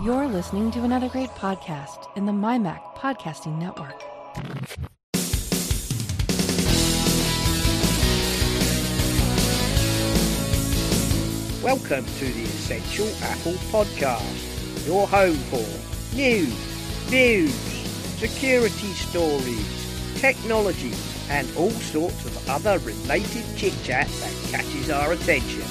You're listening to another great podcast in the MyMac Podcasting Network. Welcome to the Essential Apple Podcast, your home for news, views, security stories, technology, and all sorts of other related chit chat that catches our attention.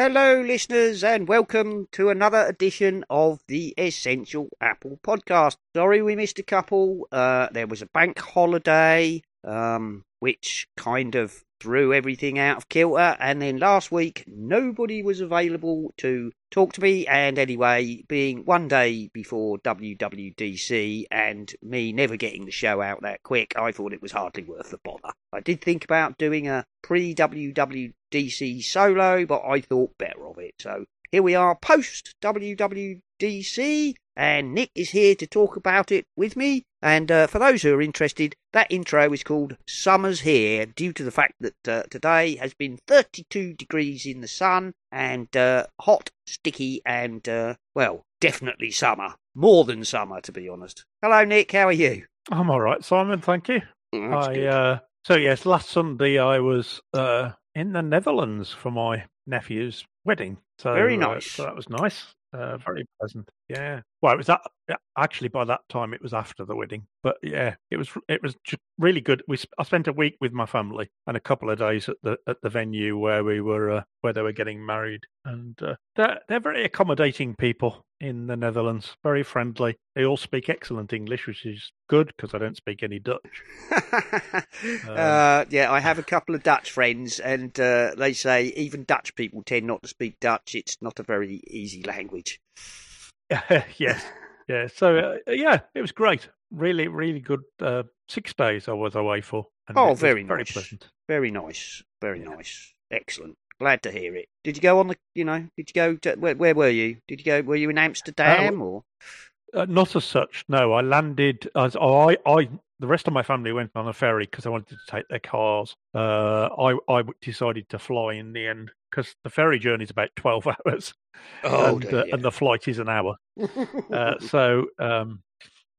Hello, listeners, and welcome to another edition of the Essential Apple Podcast. Sorry we missed a couple. Uh, there was a bank holiday, um, which kind of threw everything out of kilter, and then last week nobody was available to talk to me. And anyway, being one day before WWDC and me never getting the show out that quick, I thought it was hardly worth the bother. I did think about doing a pre WWDC solo, but I thought better of it. So here we are post WWDC, and Nick is here to talk about it with me. And uh, for those who are interested, that intro is called Summer's Here, due to the fact that uh, today has been 32 degrees in the sun and uh, hot, sticky, and, uh, well, definitely summer. More than summer, to be honest. Hello, Nick. How are you? I'm all right, Simon. Thank you. Mm, I uh, so yes, last Sunday I was uh, in the Netherlands for my nephew's wedding. So Very uh, nice. so that was nice. Uh, very pleasant. Yeah. Well, it was that. Yeah, Actually, by that time, it was after the wedding. But yeah, it was. It was really good. We I spent a week with my family and a couple of days at the at the venue where we were uh, where they were getting married. And uh, they're they're very accommodating people in the Netherlands. Very friendly. They all speak excellent English, which is good because I don't speak any Dutch. uh, yeah, I have a couple of Dutch friends, and uh, they say even Dutch people tend not to speak Dutch. It's not a very easy language. yes, yeah. So uh, yeah, it was great. Really, really good. Uh, six days I was away for. And Oh, it was very very pleasant. Very nice, very Yeah. nice, excellent. Glad to hear it. Did you go on the? You know, did you go? To, where, where were you? Did you go? Were you in Amsterdam or? Uh, not as such. No, I landed. As I, I, the rest of my family went on a ferry because I wanted to take their cars. Uh, I, I decided to fly in the end because the ferry journey is about twelve hours, Oh, and, uh, and the flight is an hour. Uh, so um,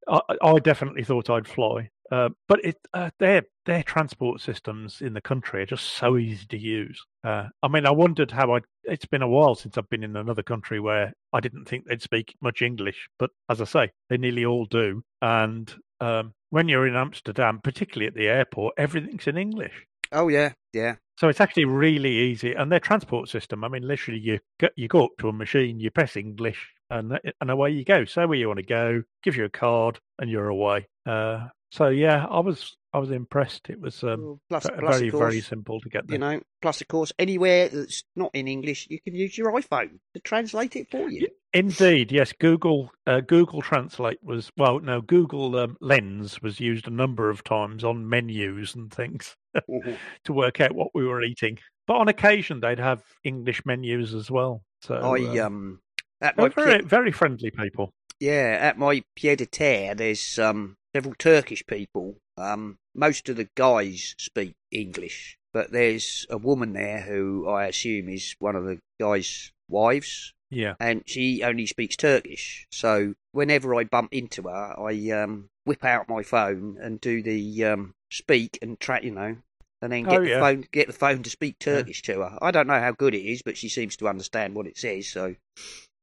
I, I definitely thought I'd fly. Uh, but it, uh, their their transport systems in the country are just so easy to use. Uh, I mean, I wondered how I. It's been a while since I've been in another country where I didn't think they'd speak much English, but as I say, they nearly all do. And um, when you're in Amsterdam, particularly at the airport, everything's in English. oh yeah, yeah. So it's actually really easy, and their transport system. I mean, literally, you go, you go up to a machine, you press English, and and away you go. Say where you want to go, gives you a card, and you're away. Uh, so yeah, I was I was impressed. It was um, Well, plus, ve- plus, very course, very simple to get there. you know, plus of course, anywhere that's not in English, you can use your iPhone to translate it for you. Indeed, yes. Google uh, Google Translate was well, no, Google um, Lens was used a number of times on menus and things Mhm. to work out what we were eating. But on occasion, they'd have English menus as well. So I uh, um at my very very friendly people. yeah at my pied de terre, there's um several Turkish people. Um, most of the guys speak English, but there's a woman there who I assume is one of the guys' wives, Yeah. and she only speaks Turkish. So whenever I bump into her, I um whip out my phone and do the um speak and track, you know. And then get Oh, the yeah. phone, get the phone to speak Yeah. Turkish to her. I don't know how good it is, but she seems to understand what it says. So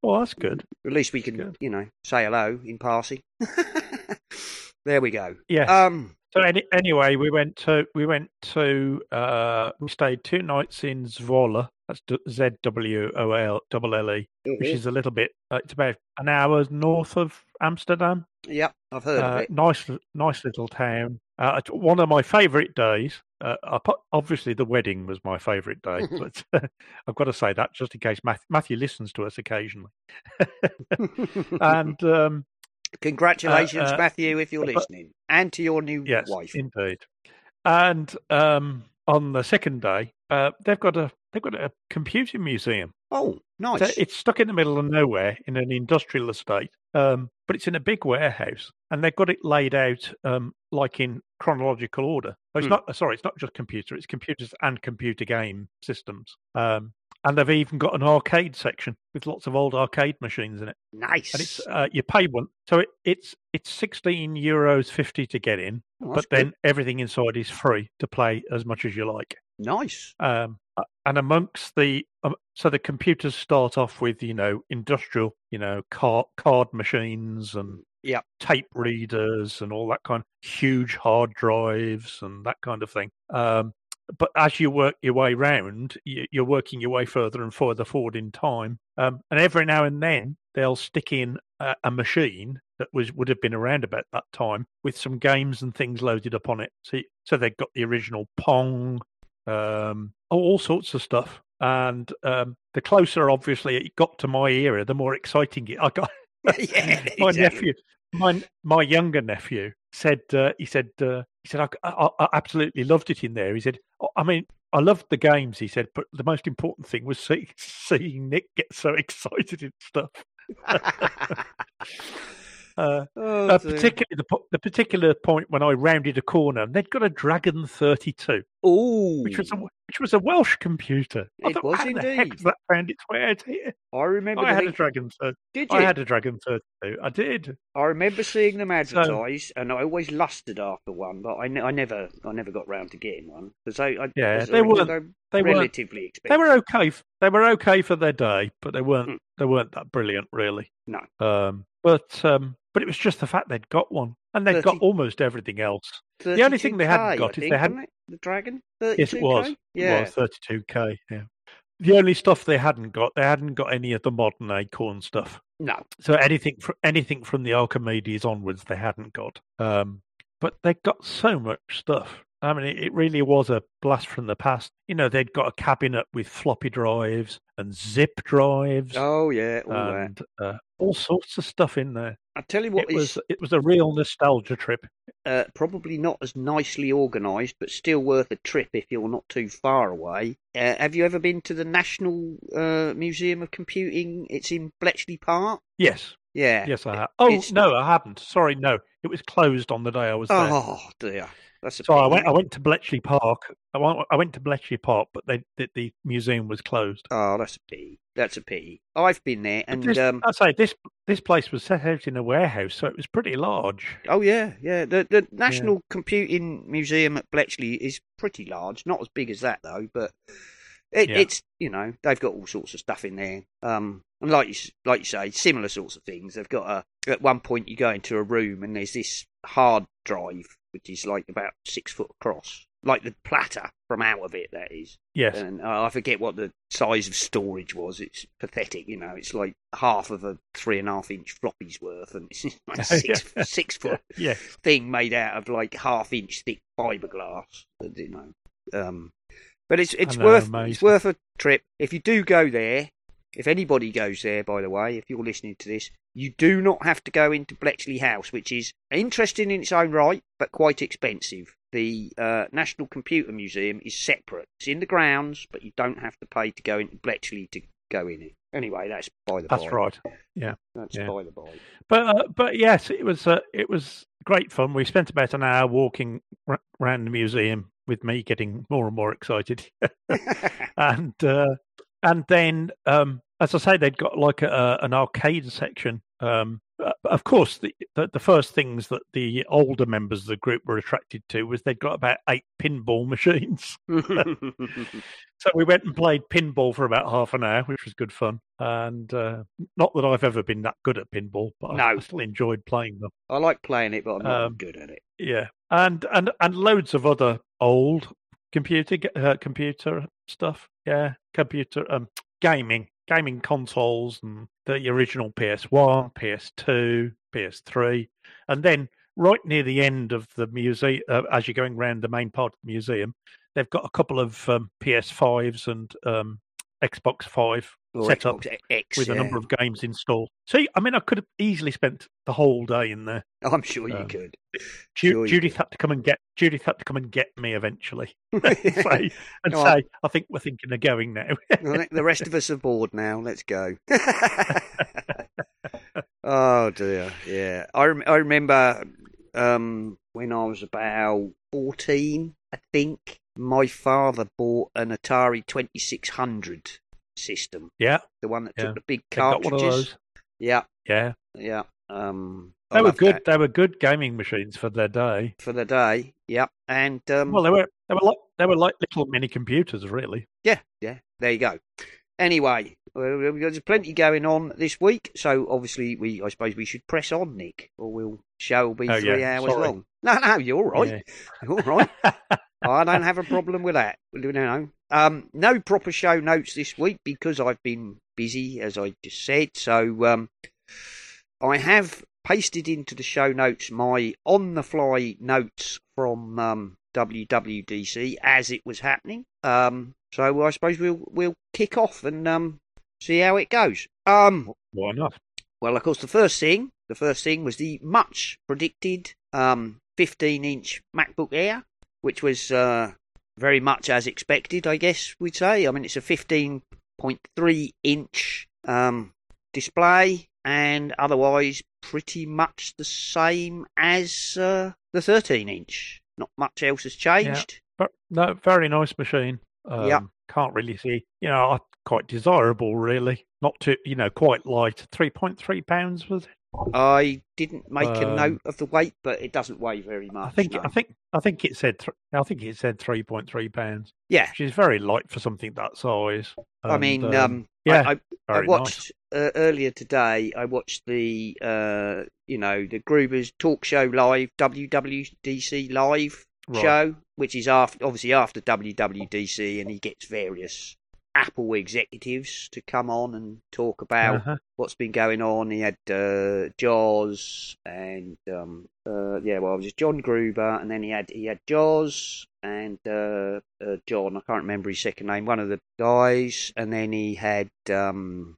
Well, that's good. at least we can, you know, say hello in passing. there we go. Yes. Um, so any, anyway, we went to we went to uh, we stayed two nights in Zwolle. That's Z W O L double L E, which is a little bit. Uh, it's about an hour north of Amsterdam. yep, I've heard of Uh, it. nice, nice little town. Uh, one of my favourite days. Uh, obviously, the wedding was my favourite day, but I've got to say that just in case Matthew, Matthew listens to us occasionally. and um, Congratulations, uh, Matthew, if you're listening, and to your new yes, wife. indeed. And um, on the second day, uh, they've got a they've got a computer museum. Oh, nice. So it's stuck in the middle of nowhere in an industrial estate, um, but it's in a big warehouse, and they've got it laid out um, like in chronological order. Oh, it's Hmm. not sorry, it's not just computer; it's computers and computer game systems. Um, and they've even got an arcade section with lots of old arcade machines in it. nice. And it's uh, you pay one, so it, it's it's sixteen euros fifty to get in, Oh, but then good. everything inside is free to play as much as you like. nice. Um, uh, and amongst the um, so the computers start off with you know industrial you know card card machines and Yep. tape readers and all that kind of huge hard drives and that kind of thing. Um, but as you work your way round, you, you're working your way further and further forward in time. Um, and every now and then they'll stick in a, a machine that was would have been around about that time with some games and things loaded up on it. So, so they've got the original Pong, um, all sorts of stuff. And um, the closer, obviously, it got to my era, the more exciting it. I got yeah, my exactly. nephew, my my younger nephew said uh, he said uh, he said I, I, I absolutely loved it in there. He said "Oh, Oh, I mean I loved the games. He said, but the most important thing was see, seeing Nick get so excited in stuff. Oh, uh, particularly the the particular point when I rounded a corner, and they'd got a Dragon Thirty Two, Ooh, which was a which was a Welsh computer. I It thought, was how the heck indeed. that found its way out here? I remember. I had a Dragon. 30, Did you? I had a Dragon Thirty Two. I did. I remember seeing them So- advertised, and I always lusted after one, but I, ne- I never, I never got round to getting one because I, I Yeah, they they're They relatively expensive. They were okay. f- They were okay for their day, but they weren't. Mm. They weren't that brilliant, really. No. Um, but um, but it was just the fact they'd got one, and they'd got almost everything else. the only thing they hadn't got I is they hadn't- wasn't it? the Dragon. Yes, it was. Yeah. thirty-two k. Yeah. The only stuff they hadn't got, they hadn't got any of the modern Acorn stuff. No. So anything fr- anything from the Archimedes onwards, they hadn't got. Um, but they got so much stuff. I mean, it, it really was a blast from the past. You know, they'd got a cabinet with floppy drives and zip drives Oh yeah. All that. and uh, all sorts of stuff in there. I tell you what It was it was a real nostalgia trip. uh, probably not as nicely organised, but still worth a trip if you're not too far away. Uh, have you ever been to the National uh, Museum of Computing? It's in Bletchley Park. Yes, Yeah. yes, I have. Oh It's- no, I haven't. Sorry, no, it was closed on the day I was there. Oh dear. That's a So I went. I went to Bletchley Park. I went. To Bletchley Park, but they, the, the museum was closed. Oh, that's a pity. That's a pity. I've been there, and this, um, I say this. This place was set out in a warehouse, so it was pretty large. oh yeah, yeah. The the National Computing Museum at Bletchley is pretty large. Not as big as that though, but it, Yeah. it's you know they've got all sorts of stuff in there. Um, and like you like you say, similar sorts of things. They've got a at one point you go into a room and there's this hard drive which is like about six foot across, like the platter from out of it. That is. Yes. and uh, I forget what the size of storage was. It's pathetic, you know. It's like half of a three and a half inch floppy's worth, and it's like six Yeah. six foot yes. thing made out of like half inch thick fiberglass. You know, um, but it's it's worth it's worth a trip if you do go there. If anybody goes there, by the way, if you're listening to this, you do not have to go into Bletchley House, which is interesting in its own right, but quite expensive. The uh, National Computer Museum is separate. It's in the grounds, but you don't have to pay to go in Bletchley to go in it. Anyway, that's by the That's by. right. Yeah, that's Yeah. by the by. But uh, but yes, it was uh, it was great fun. We spent about an hour walking r- around the museum with me getting more and more excited, and uh, and then um, as I say, they'd got like a, an arcade section. Um, uh, of course, the, the the first things that the older members of the group were attracted to was they'd got about eight pinball machines. So we went and played pinball for about half an hour, which was good fun. And uh, not that I've ever been that good at pinball, but I- I still enjoyed playing them. I like playing it, but I'm not Um, good at it. Yeah, and and and loads of other old computer uh, computer stuff. Yeah, computer um gaming gaming consoles and the original PS1, PS2, PS3, and then right near the end of the museum, uh, as you're going around the main part of the museum, they've got a couple of um, PS5s and um, Xbox Five set up X, with a number of games installed. See, I mean, I could have easily spent the whole day in there. I'm sure you um, could. Ju- Sure Judith had to come and get Judith had to come and get me eventually. say, and say, I think we're thinking of going now. The rest of us are bored now. Let's go. oh dear, yeah. I rem- I remember um, when I was about fourteen, I think my father bought an Atari Twenty Six Hundred system, yeah, the one that Yeah. took the big they got one of cartridges. Yeah, Yeah, yeah. Um, they were good. that They were good gaming machines for their day. for the day. Yeah, and um, Well, they were they were like they were like little mini computers, really. Yeah, yeah. There you go. Anyway, there's plenty going on this week, so obviously we, I suppose, we should press on, Nick, or we'll show be Oh, three yeah, hours sorry. long. No, no, you're all right. Yeah. You're all right. I don't have a problem with that. You know, um, no proper show notes this week because I've been busy, as I just said. So um, I have pasted into the show notes my on-the-fly notes from um, WWDC as it was happening. Um, so I suppose we'll we'll kick off and um, see how it goes. Um, Why not? well, of course, the first thing, the first thing was the much predicted um, 15-inch MacBook Air, which was uh, very much as expected, I guess we'd say. I mean, it's a 15.3-inch um, display, and otherwise pretty much the same as uh, the 13-inch. Not much else has changed. But no, very nice machine. Um, Yeah. Can't really see. You know, quite desirable, really. Not too, you know, quite light. Three point three pounds was it? I didn't make a Um, note of the weight, but it doesn't weigh very much. I think. no. I think. I think it said. Th- I think it said three point three pounds, yeah. which is very light for something that size. I mean, um, yeah, I, I, I watched uh, earlier today. I watched the uh, you know the Gruber's talk show live WWDC live. Right. show, which is after obviously after WWDC, and he gets various Apple executives to come on and talk about Uh-huh. what's been going on. He had uh, Jaws and um, uh, yeah, well, it was John Gruber, and then he had he had Jaws and uh, uh, John. I can't remember his second name. One of the guys, and then he had um,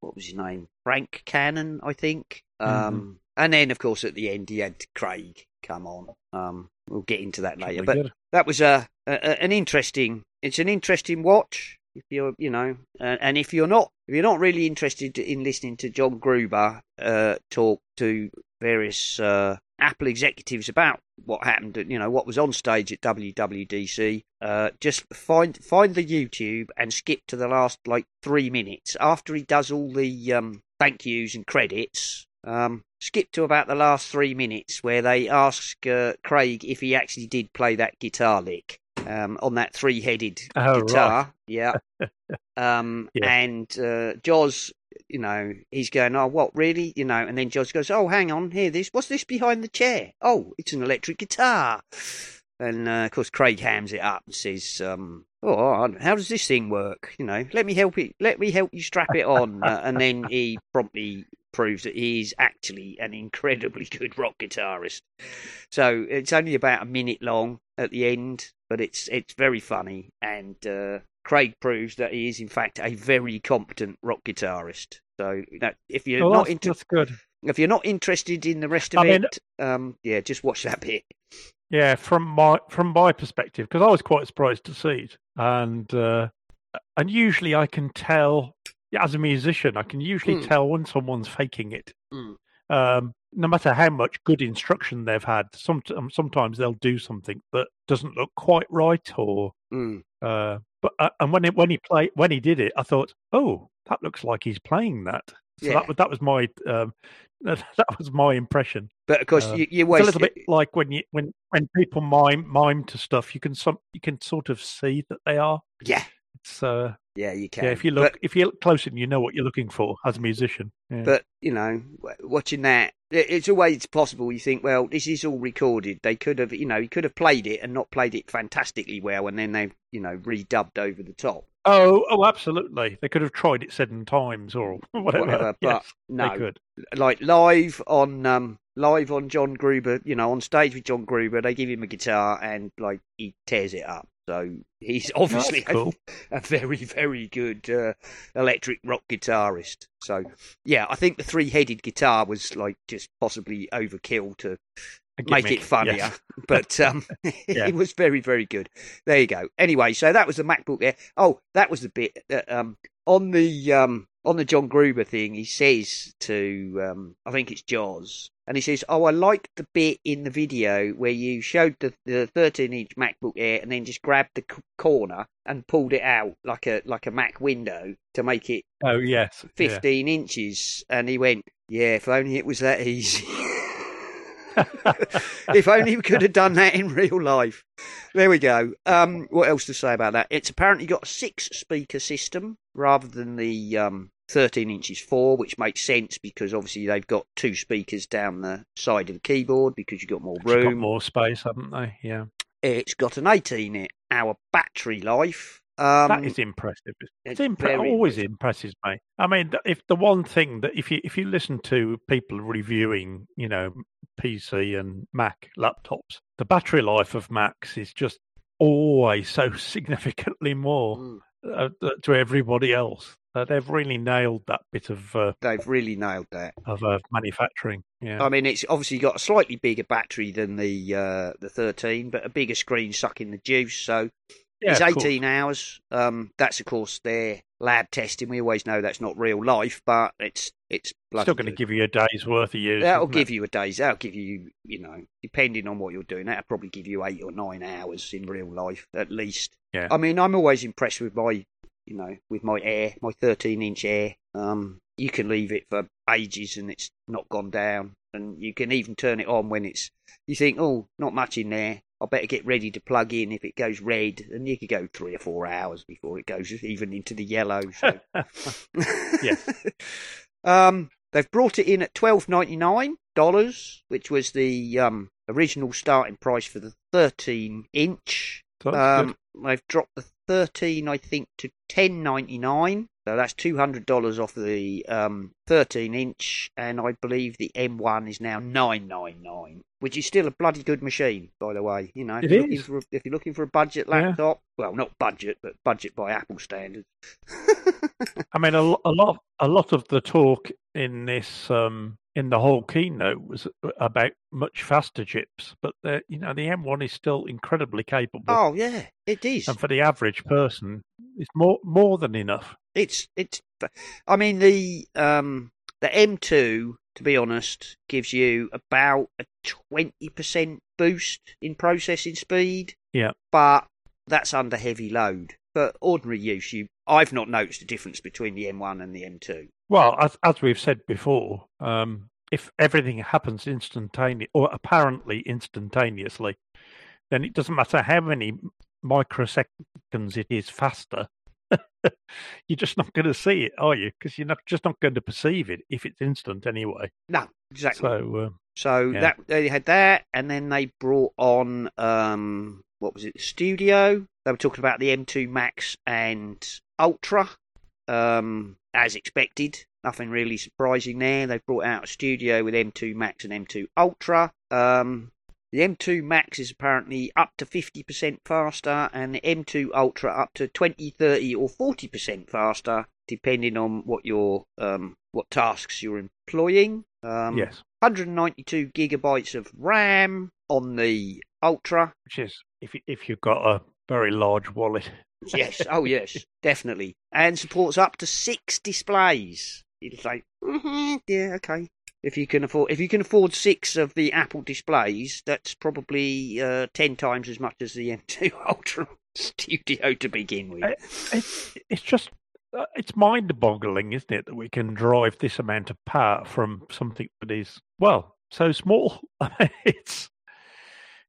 what was his name? Frank Cannon, I think. Um, And then, of course, at the end, he had Craig come on. Um, we'll get into that later, but that was a, a an interesting. It's an interesting watch. If you're, you know, and if you're not, if you're not really interested in listening to John Gruber uh, talk to various uh, Apple executives about what happened, you know, what was on stage at WWDC, uh, just find find the YouTube and skip to the last like three minutes after he does all the um, thank yous and credits. Um, skip to about the last three minutes where they ask uh, Craig if he actually did play that guitar lick um, on that three-headed Oh, guitar. Yeah. um, Yeah. And uh, Jaws, you know, he's going, oh, what, really? You know, and then Jaws goes, oh, hang on, here, this, what's this behind the chair? Oh, it's an electric guitar. And uh, of course, Craig hams it up and says, um, "Oh, how does this thing work? You know, let me help it. Let me help you strap it on." uh, and then he promptly proves that he's actually an incredibly good rock guitarist. So it's only about a minute long at the end, but it's it's very funny. And uh, Craig proves that he is in fact a very competent rock guitarist. So you know, if you're Oh, not that's good. if you're not interested in the rest of I mean- it, um, yeah, just watch that bit. Yeah, from my from my perspective, because I was quite surprised to see it, and uh, and usually I can tell. As a musician, I can usually Hmm. tell when someone's faking it. Hmm. Um, no matter how much good instruction they've had, some, um, sometimes they'll do something that doesn't look quite right, or Mm. uh, but uh, and when it, when he play when he did it, I thought, oh, that looks like he's playing that. So Yeah. that was that was my um, that was my impression. But of course, Um, you, you It's a little bit like when you when when people mime mime to stuff, you can some you can sort of see that they are. yeah, It's uh yeah, you can. yeah. If you But- look if you look close and you know what you're looking for as a musician. Yeah. But you know, watching that, it's always possible. You think, well, this is all recorded. They could have, you know, he could have played it and not played it fantastically well, and then they've, you know, redubbed over the top, oh oh absolutely, they could have tried it seven times or whatever. whatever. But yes, no, they could. like live on, um, live on John Gruber, you know, on stage with John Gruber, they give him a guitar and like he tears it up. So he's obviously cool. a, a very, very good uh, electric rock guitarist. So yeah, I think the three-headed guitar was like just possibly overkill to make it funnier, yes. but um, Yeah. it was very, very good. There you go. Anyway, so that was the MacBook Air. Oh, that was the bit that um, on the um, on the John Gruber thing. He says to um, I think it's Jaws, and he says, "Oh, I liked the bit in the video where you showed the the 13 inch MacBook Air and then just grabbed the c- corner and pulled it out like a like a Mac window to make it Oh yes, yeah. 15 inches." And he went, "Yeah, if only it was that easy." if only we could have done that in real life. There we go. Um, what else to say about that? It's apparently got a six speaker system rather than the um, 13 inches four, which makes sense because obviously they've got two speakers down the side of the keyboard because you've got more They've got room. more space, haven't they? Yeah, It's got an 18 hour battery life. Um, that is impressive. It's, it's impre- always impresses me. I mean, if the one thing that if you if you listen to people reviewing, you know, PC and Mac laptops, the battery life of Macs is just always so significantly more Mm, uh, to everybody else. Uh, they've really nailed that bit of uh, they've really nailed that. of uh, manufacturing. Yeah, I mean, it's obviously got a slightly bigger battery than the uh, the 13, but a bigger screen sucking the juice. So yeah, it's of course. 18 hours. Um, that's of course their lab testing. We always know that's not real life, but it's it's Still going to give you a day's worth of use. That'll give it? you a day's. That'll give you, you know, depending on what you're doing, that'll probably give you eight or nine hours in real life at least. Yeah. I mean, I'm always impressed with my, you know, with my Air, my 13 inch Air. Um, you can leave it for ages and it's not gone down, and you can even turn it on when it's. You think, oh, not much in there. I better get ready to plug in if it goes red, and you could go three or four hours before it goes even into the yellow. So. Yes. Um, they've brought it in at twelve ninety nine dollars, which was the um, original starting price for the thirteen inch. Um, they've dropped the thirteen, I think, to ten ninety nine. So that's two hundred dollars off the um, thirteen inch, and I believe the M one is now nine nine nine, which is still a bloody good machine, by the way. You know, if you're looking for a, if you're looking for a budget Yeah. laptop, well, not budget, but budget by Apple standards. I mean, a, a lot, a lot of the talk in this, um, in the whole keynote, was about much faster chips. But the, you know, the M1 is still incredibly capable, oh yeah, it is. and for the average person, it's more more than enough. It's it's. I mean the um the M2, to be honest, gives you about a twenty percent boost in processing speed. Yeah. but that's under heavy load. For ordinary use, you I've not noticed a difference between the M1 and the M2. Well, as as we've said before, um, if everything happens instantaneously or apparently instantaneously, then it doesn't matter how many microseconds it is faster. You're just not going to see it, are you? Because you're not just not going to perceive it if it's instant anyway. No, exactly. So uh, So Yeah. that they had that, and then they brought on um, what was it? The Studio. They were talking about the M2 Max and Ultra, um, as expected. Nothing really surprising there. They've brought out a Studio with M2 Max and M2 Ultra. Um, the M2 Max is apparently up to 50% faster, and the M2 Ultra up to 20, 30, or 40% faster, depending on what your um, what tasks you're employing. Um, yes, 192 gigabytes of RAM on the Ultra. which is if you- if you've got a very large wallet. Yes, oh yes, definitely, and supports up to six displays. It's like, mhm, yeah, okay. If you can afford, if you can afford six of the Apple displays, that's probably uh, ten times as much as the M2 Ultra Studio to begin with. It's it's just uh, it's mind-boggling, isn't it, that we can drive this amount of power from something that is well so small. it's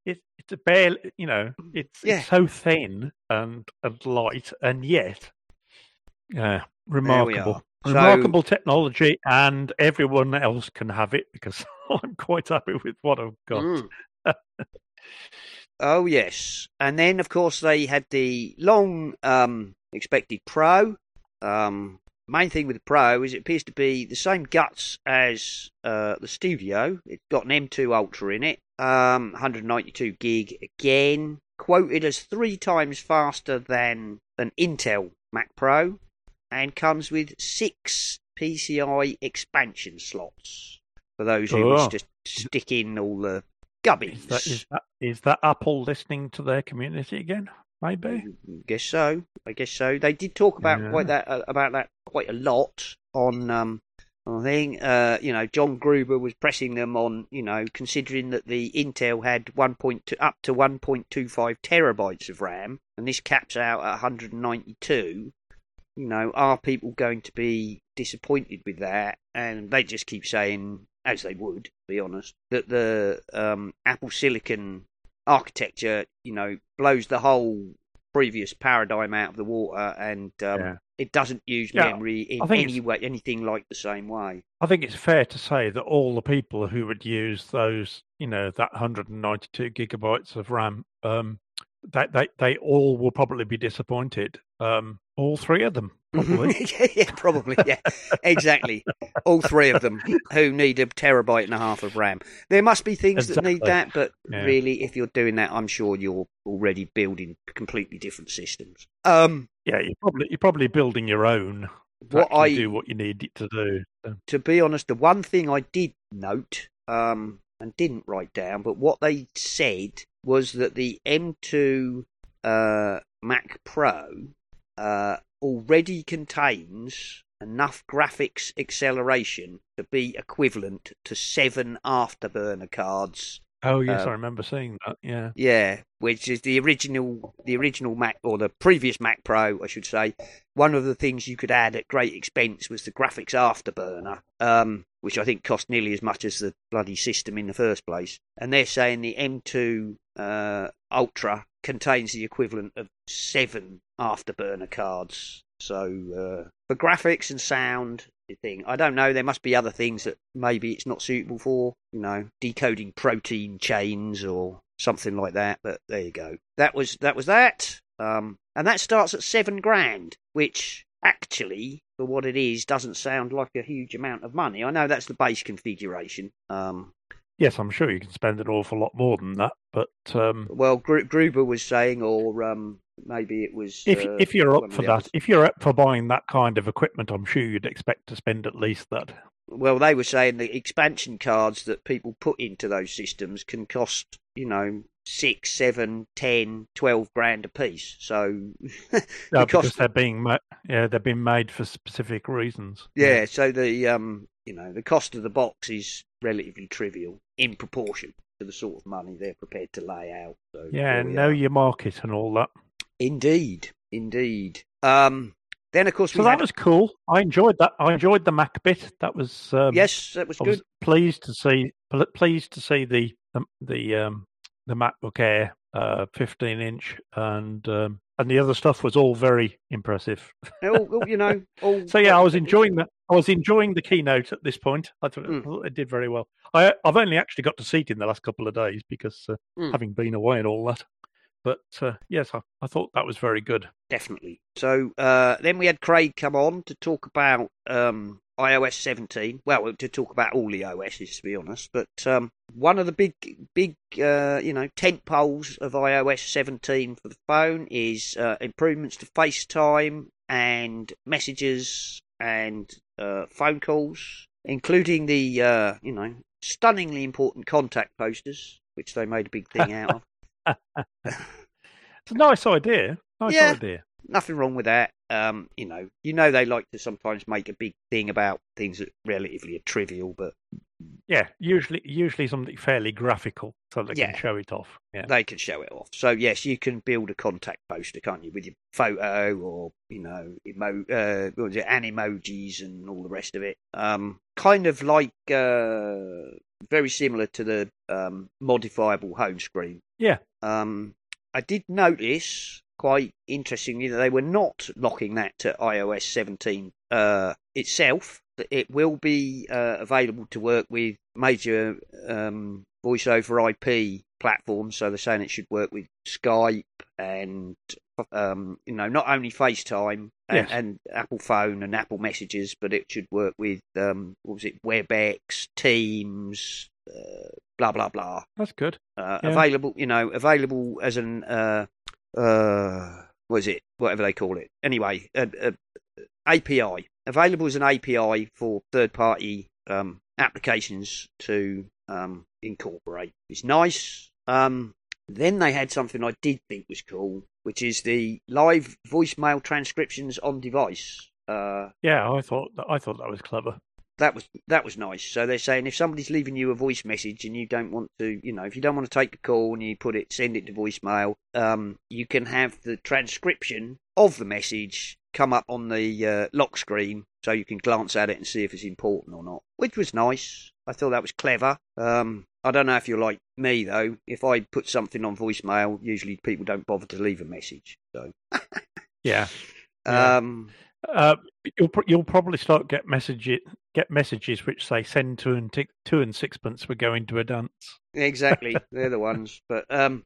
it's it's a bare, you know, it's, Yeah. it's so thin and and light, and yet, yeah, remarkable. are. So- Remarkable technology, and everyone else can have it because I'm quite happy with what I've got. Mm. oh yes, and then of course they had the long um, expected Pro. Um, main thing with the Pro is it appears to be the same guts as uh, the Studio. It's got an M2 Ultra in it, um, 192 gig again. quoted as three times faster than an Intel Mac Pro, and comes with six PCI expansion slots for those who Oh. wish to stick in all the gubbies. Is that, is that is that Apple listening to their community again? Maybe. I guess so. I guess so. They did talk about Yeah. quite that uh, about that quite a lot on um on think. Uh, you know, John Gruber was pressing them on. You know, considering that the Intel had 1.2 up to 1.25 terabytes of RAM, and this caps out at 192. You know, are people going to be disappointed with that? And they just keep saying, as they would, be honest, that the um, Apple Silicon architecture, you know, blows the whole previous paradigm out of the water, and um, Yeah. It doesn't use Yeah, memory in any way, anything like the same way. I think it's fair to say that all the people who would use those, you know, that 192 gigabytes of RAM, um, they they they all will probably be disappointed. Um, all three of them, probably. yeah, probably. Yeah, exactly. All three of them who need a terabyte and a half of RAM. There must be things that need that, but Yeah. really, if you're doing that, I'm sure you're already building completely different systems. Um, yeah, you're probably you're probably building your own. To What I- do what you need it to do. So, to be honest, the one thing I did note um, and didn't write down, but what they said was that the M2 uh, Mac Pro uh, already contains enough graphics acceleration to be equivalent to seven afterburner cards. Oh yes, Um, I remember seeing that. Yeah, Yeah, which is the original, the original Mac or the previous Mac Pro, I should say. One of the things you could add at great expense was the graphics afterburner, um, which I think cost nearly as much as the bloody system in the first place. And they're saying the M2 uh, Ultra contains the equivalent of seven afterburner cards. So uh, for graphics and sound, thing I don't know. There must be other things that maybe it's not suitable for. You know, decoding protein chains or something like that. But there you go. That was that was that. Um, and that starts at seven grand, which actually, for what it is, doesn't sound like a huge amount of money. I know that's the base configuration. Um, yes, I'm sure you can spend an awful lot more than that. But um, well, Gru- Gruber was saying, or um, maybe it was. if uh, if you're up for that, if you're up for buying that kind of equipment, I'm sure you'd expect to spend at least that. well, they were saying the expansion cards that people put into those systems can cost, you know, six, seven, ten, twelve grand a piece. So, the No, because they're being ma- yeah they're being made for specific reasons. yeah, so the um, you know, the cost of the box is relatively trivial in proportion to the sort of money they're prepared to lay out. So yeah, know are. your market and all that. Indeed, indeed. Um, then of course So that had, was cool. I enjoyed that. I enjoyed the Mac bit. That was um, yes, that was I good. was pleased to see pleased to see the the, the um the MacBook Air uh 15 inch and um and the other stuff was all very impressive. all, you know, all So yeah, I was enjoying the I was enjoying the keynote at this point. I thought, Mm. I thought it did very well. I I've only actually got to see it in the last couple of days because uh, Mm. having been away and all that. But uh, yes, I, I thought that was very good. definitely. So uh, then we had Craig come on to talk about um, iOS 17. Well, to talk about all the OSs, to be honest. But um, one of the big, big, uh, you know, tent poles of iOS 17 for the phone is uh, improvements to FaceTime and messages and uh, phone calls, including the, uh, you know, stunningly important contact posters, which they made a big thing out of. It's a nice idea. Nice Yeah. idea. nothing wrong with that. Um, you know, you know they like to sometimes make a big thing about things that relatively are trivial, but Yeah, usually usually something fairly graphical so they Yeah. can show it off. Yeah. they can show it off. So yes, you can build a contact poster, can't you, with your photo or you know, emo- uh, what was it, animojis and all the rest of it. Um, kind of like uh, very similar to the um, modifiable home screen. Yeah. Um, I did notice quite interestingly that they were not locking that to iOS 17 uh, itself. It will be uh, available to work with major um, voice over IP platforms. So they're saying it should work with Skype and um, you know not only FaceTime and, Yes. and Apple Phone and Apple Messages, but it should work with um, what was it WebEx, Teams, uh, blah blah blah. That's good. Uh, Yeah. Available, you know, available as an uh, uh, what is it? Whatever they call it. Anyway, a, a, API available as an API for third-party um, applications to um, incorporate. It's nice. Um, then they had something I did think was cool, which is the live voicemail transcriptions on device. Uh, Yeah, I thought that, I thought that was clever. that was that was nice. So they're saying if somebody's leaving you a voice message and you don't want to, you know, if you don't want to take the call and you put it, send it to voicemail, um, you can have the transcription of the message come up on the uh, lock screen, so you can glance at it and see if it's important or not, which was nice. I thought that was clever. Um, I don't know if you're like me though. If I put something on voicemail, usually people don't bother to leave a message. So, Yeah. Yeah. um, Uh, you'll you'll probably start get message get messages which say send two and ti- two and sixpence. We're going to a dance. Exactly, they're the ones. But um,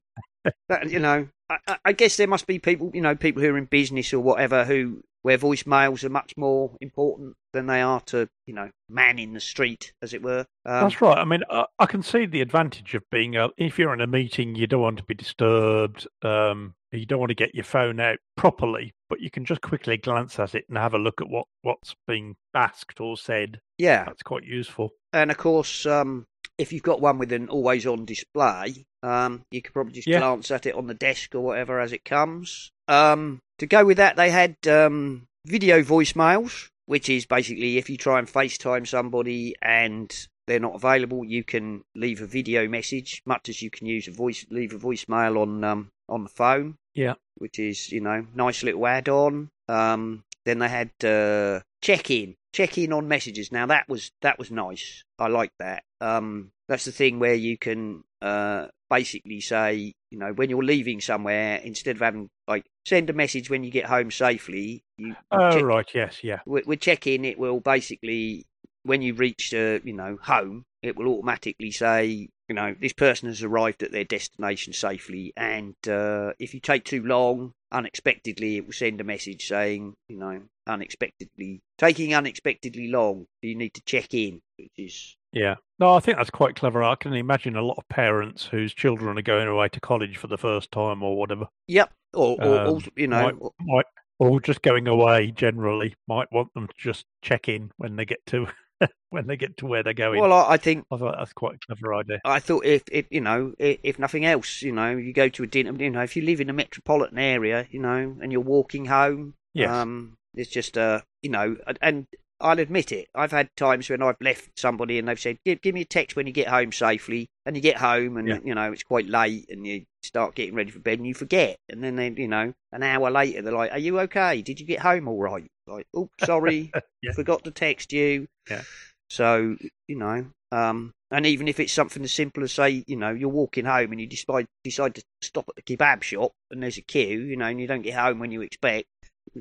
that, you know, I, I- guess there must be people, you know, people who are in business or whatever who where voicemails are much more important than they are to, you know, man in the street, as it were. Um, That's right. I mean, I, I can see the advantage of being a, if you're in a meeting, you don't want to be disturbed. Um, you don't want to get your phone out properly, but you can just quickly glance at it and have a look at what what's being asked or said. yeah, That's quite useful. and of course, um, if you've got one with an always-on display, um, you could probably just Yeah. glance at it on the desk or whatever as it comes. Um, to go with that, they had um, video voicemails, which is basically if you try and FaceTime somebody and they're not available, you can leave a video message, much as you can use a voice, leave a voicemail on um, on the phone. Yeah. which is you know nice little add-on. Um, then they had uh, check-in, check-in on messages. Now that was that was nice. I like that. Um, that's the thing where you can uh, basically say, you know, when you're leaving somewhere, instead of having like send a message when you get home safely, you, Oh, check- right. Yes. Yeah. with, with check-in, it will basically, when you reach, uh, you know, home, it will automatically say, you know, this person has arrived at their destination safely, and uh, if you take too long, unexpectedly, it will send a message saying, you know, unexpectedly taking unexpectedly long, you need to check in, which is Yeah. No, I think that's quite clever. I can imagine a lot of parents whose children are going away to college for the first time or whatever, yep, or, or, Um, or you know, might, might or just going away generally might want them to just check in when they get to when they get to where they're going. well, I, I think I thought that's quite a clever idea. I thought if, if you know, if, if nothing else, you know, you go to a dinner, you know, if you live in a metropolitan area, you know, and you're walking home, Yes. um, it's just, uh, you know, and I'll admit it, I've had times when I've left somebody and they've said, give, give me a text when you get home safely, and you get home and, Yeah. you know, it's quite late and you start getting ready for bed and you forget, and then they, you know, an hour later they're like, are you okay? Did you get home all right? Like, oh, sorry, Yeah. forgot to text you. Yeah. So, you know, um, and even if it's something as simple as say, you know, you're walking home and you decide decide to stop at the kebab shop and there's a queue, you know, and you don't get home when you expect,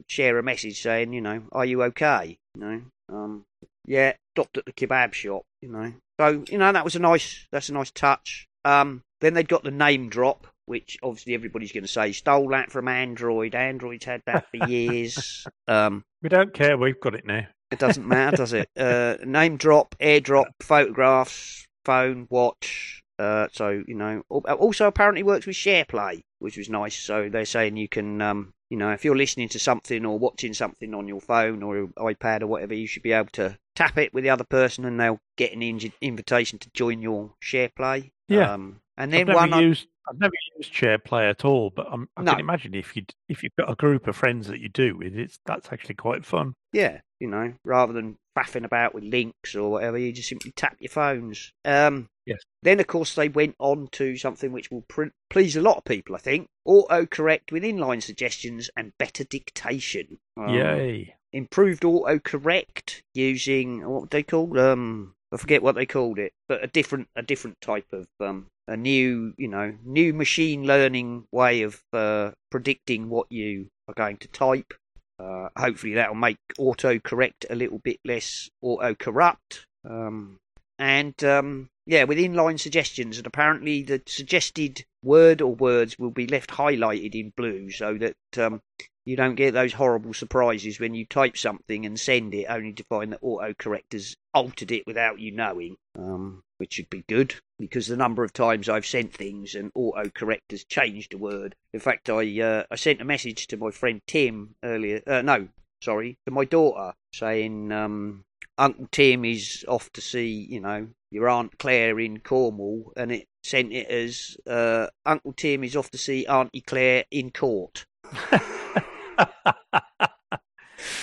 share a message saying, you know, are you okay? You know, um, yeah, stopped at the kebab shop, you know. So, you know, that was a nice that's a nice touch. Um, then they'd got the name drop, which obviously everybody's going to say stole that from Android. Android's had that for years. um, We don't care. We've got it now. it doesn't matter, does it? Uh, name drop, airdrop, photographs, phone, watch. Uh, so you know, also apparently works with SharePlay, which was nice. So they're saying you can, um, you know, if you're listening to something or watching something on your phone or iPad or whatever, you should be able to tap it with the other person, and they'll get an inj- invitation to join your SharePlay. Yeah. Um, and then one. Used I've never used SharePlay at all, but I'm, I No. can imagine if you if you've got a group of friends that you do with, it's that's actually quite fun. Yeah, you know, rather than faffing about with links or whatever, you just simply tap your phones. Um, Yes. Then, of course, they went on to something which will pr- please a lot of people, I think. Autocorrect with inline suggestions and better dictation. Um, Yay! Improved autocorrect using what they called um I forget what they called it, but a different a different type of um a new you know new machine learning way of uh, predicting what you are going to type. Uh, hopefully that'll make autocorrect a little bit less auto-corrupt. Um, and um, yeah, with inline suggestions, and apparently the suggested word or words will be left highlighted in blue so that um, you don't get those horrible surprises when you type something and send it only to find that autocorrect has altered it without you knowing. Um, which should be good because the number of times I've sent things and autocorrect has changed a word. In fact, I uh, I sent a message to my friend Tim earlier. Uh, no, sorry, to my daughter saying um, Uncle Tim is off to see, you know, your Aunt Claire in Cornwall, and it sent it as uh, Uncle Tim is off to see Auntie Claire in court.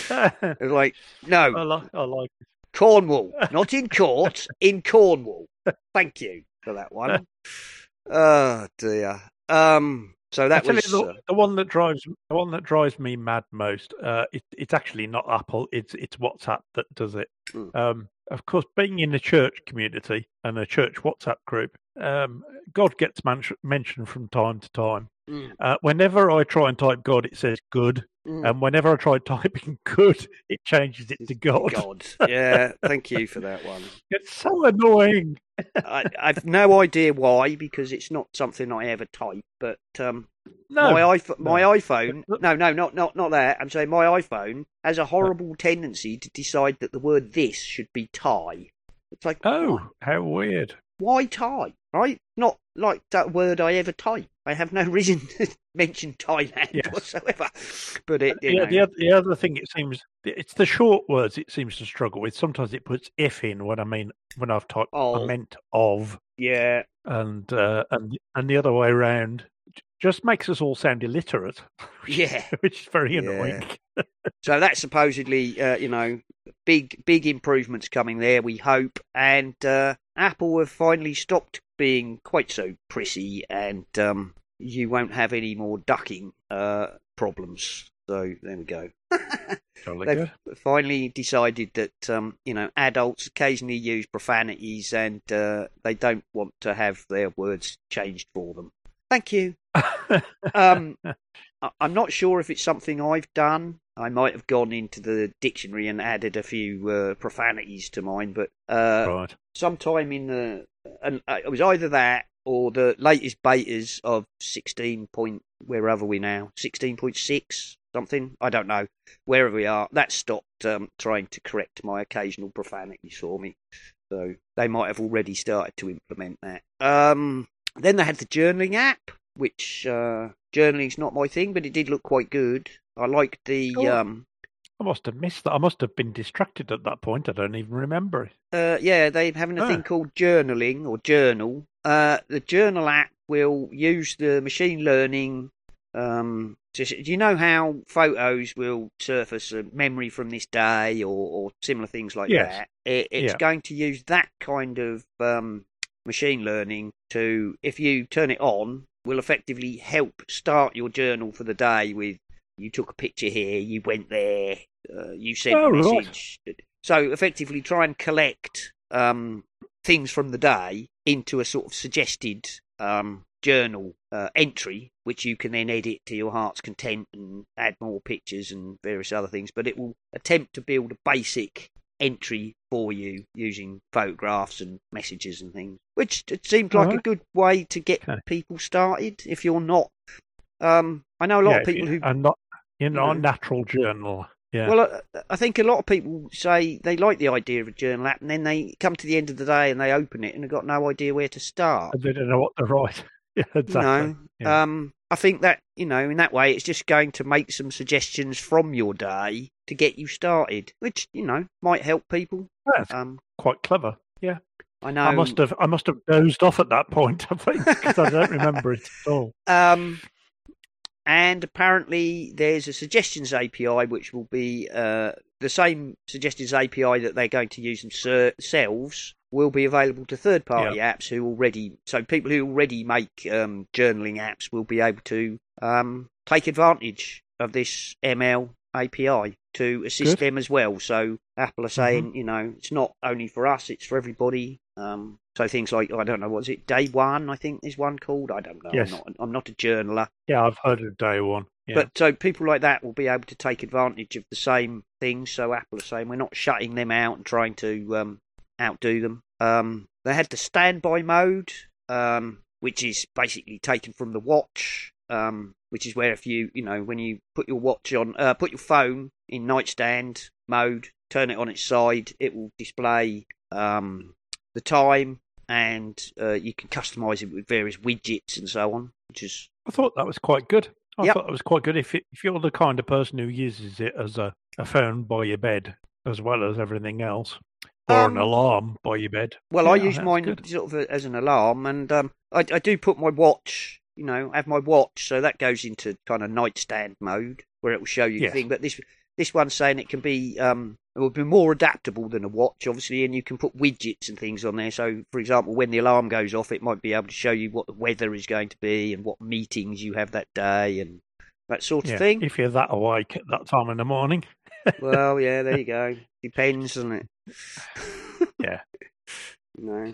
It was like, no, I like, I like it. Cornwall, not in court, in Cornwall. Thank you for that one. Oh dear. Um. So that was. you, uh, the, the one that drives the one that drives me mad most. Uh, it, it's actually not Apple. It's it's WhatsApp that does it. Mm. Um, of course, being in a church community and a church WhatsApp group, um, God gets man- mentioned from time to time. Mm, Uh, whenever I try and type God, it says good, mm. and whenever I try typing good, it changes it to God. God. Yeah. Thank you for that one. It's so annoying. I, I've no idea why because it's not something I ever type. But um, No, my iPhone, my no. iPhone. No, no, not not not that. I'm saying my iPhone has a horrible tendency to decide that the word "this" should be Thai. It's like, oh, how weird. Why Thai? Right? Not like that word I ever type. I have no reason to mention Thailand Yes. whatsoever. But it, Yeah, the, oth- the other thing it seems it's the short words it seems to struggle with. Sometimes it puts if in when I mean when I've typed Oh. I meant of, yeah, and uh, and and the other way around just makes us all sound illiterate. which- Yeah. which is very Yeah. annoying. So that's supposedly, uh, you know, big big improvements coming there. We hope, and uh, Apple have finally stopped being quite so prissy, and um, you won't have any more ducking uh, problems. So there we go. Jolly They've good. finally decided that um, you know adults occasionally use profanities, and uh, they don't want to have their words changed for them. Thank you. Um, I'm not sure if it's something I've done. I might have gone into the dictionary and added a few uh, profanities to mine, but uh, right. sometime in the and uh, it was either that or the latest betas of 16 point wherever we now? 16.6 something? I don't know. Wherever we are that stopped um, trying to correct my occasional profanities for me. So they might have already started to implement that. Um, then they had the journaling app which uh, journaling's not my thing but it did look quite good I liked the Oh. um, I must have missed that. I must have been distracted at that point. I don't even remember it. Uh, yeah, they're having a Ah. thing called journaling or journal. Uh, the journal app will use the machine learning. Um, to, do you know how photos will surface a memory from this day or, or similar things like Yes. that? It, it's Yeah. going to use that kind of um, machine learning to, if you turn it on, will effectively help start your journal for the day with you took a picture here, you went there, uh, you sent Oh, a right. message. So effectively, try and collect um, things from the day into a sort of suggested um, journal uh, entry, which you can then edit to your heart's content and add more pictures and various other things. But it will attempt to build a basic entry for you using photographs and messages and things, which it seemed like a good way to get Okay. people started. If you're not, um, I know a lot Yeah, of people who and not not a know. natural journal. Yeah. well, I, I think a lot of people say they like the idea of a journal app, and then they come to the end of the day and they open it and have got no idea where to start. they don't know what to write. Yeah, exactly. You know, Yeah. um, I think that you know, in that way, it's just going to make some suggestions from your day to get you started, which you know might help people. That's Um, quite clever. Yeah. I know. I must have I must have dozed off at that point, I think, because I don't remember it at all. Um, and apparently, there's a suggestions API which will be uh, the same suggestions API that they're going to use themselves will be available to third-party apps who already. So people who already make um, journaling apps will be able to um, take advantage of this ML API to assist Good. them as well. So Apple are saying, you know, it's not only for us; it's for everybody. Um, so things like I don't know, what is it? Day One, I think is one called. I don't know. Yes. I'm not. I'm not a journaler. Yeah, I've heard of day one. Yeah. But so people like that will be able to take advantage of the same things. So Apple are saying we're not shutting them out and trying to um, outdo them. Um, they had the standby mode, um, which is basically taken from the watch, um, which is where if you you know when you put your watch on, uh, put your phone in nightstand mode, turn it on its side, it will display um, the time and uh, you can customize it with various widgets and so on, which is I thought that was quite good. I Yep. thought that was quite good. If it, if you're the kind of person who uses it as a, a phone by your bed as well as everything else, or Um, an alarm by your bed. Well, I use mine good. sort of as an alarm, and um, I, I do put my watch. You know, have my watch, so that goes into kind of nightstand mode where it will show you Yes. the thing. But this this one's saying it can be um, it will be more adaptable than a watch, obviously, and you can put widgets and things on there. So, for example, when the alarm goes off, it might be able to show you what the weather is going to be and what meetings you have that day and that sort of Yeah, thing. if you're that awake at that time in the morning. well, yeah, there you go. Depends, doesn't it? Yeah. No.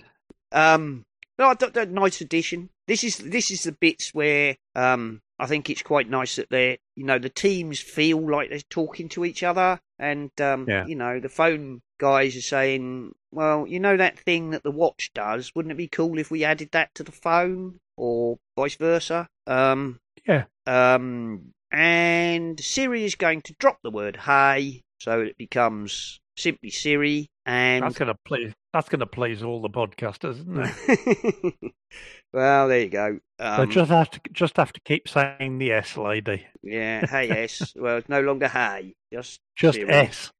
Um. No, I thought nice addition. This is this is the bits where um I think it's quite nice that they're you know the teams feel like they're talking to each other, and um Yeah. you know the phone guys are saying, well, you know that thing that the watch does. Wouldn't it be cool if we added that to the phone, or vice versa? Um. Yeah. Um. And Siri is going to drop the word "hey," so it becomes simply Siri, and That's gonna please. That's gonna please all the podcasters, isn't it? well, there you go. Um, just have to just have to keep saying the S, lady. Yeah, hey S. well, it's no longer hey, just Just Siri. S.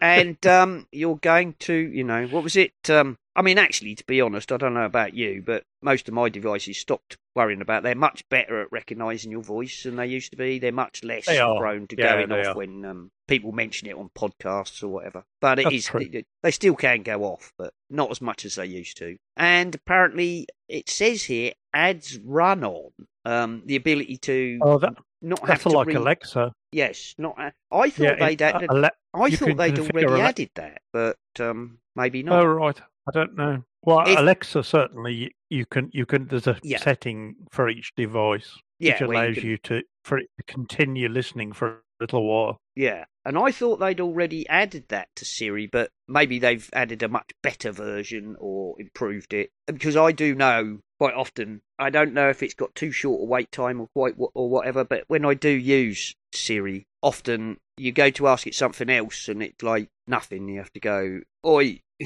and um, you're going to, you know, what was it? Um, I mean, actually, to be honest, I don't know about you, but most of my devices stopped worrying about. They're much better at recognising your voice than they used to be. They're much less They prone to Yeah, going off are. when um, people mention it on podcasts or whatever. But it is, it, they still can go off, but not as much as they used to. And apparently, it says here ads run on um, the ability to Oh, that, not have to like read- Alexa. Yes, not. I thought Yeah, they'd. added, Ale- I thought they'd already Ale- added that, but um, maybe not. Oh right, I don't know. Well, If- Alexa certainly you can you can. There's a Yeah. setting for each device yeah, which where you allows can- you to for it to continue listening for a little while. Yeah, and I thought they'd already added that to Siri, but maybe they've added a much better version or improved it. Because I do know quite often, I don't know if it's got too short a wait time or quite or whatever, but when I do use Siri, often you go to ask it something else and it's like nothing. You have to go, oi,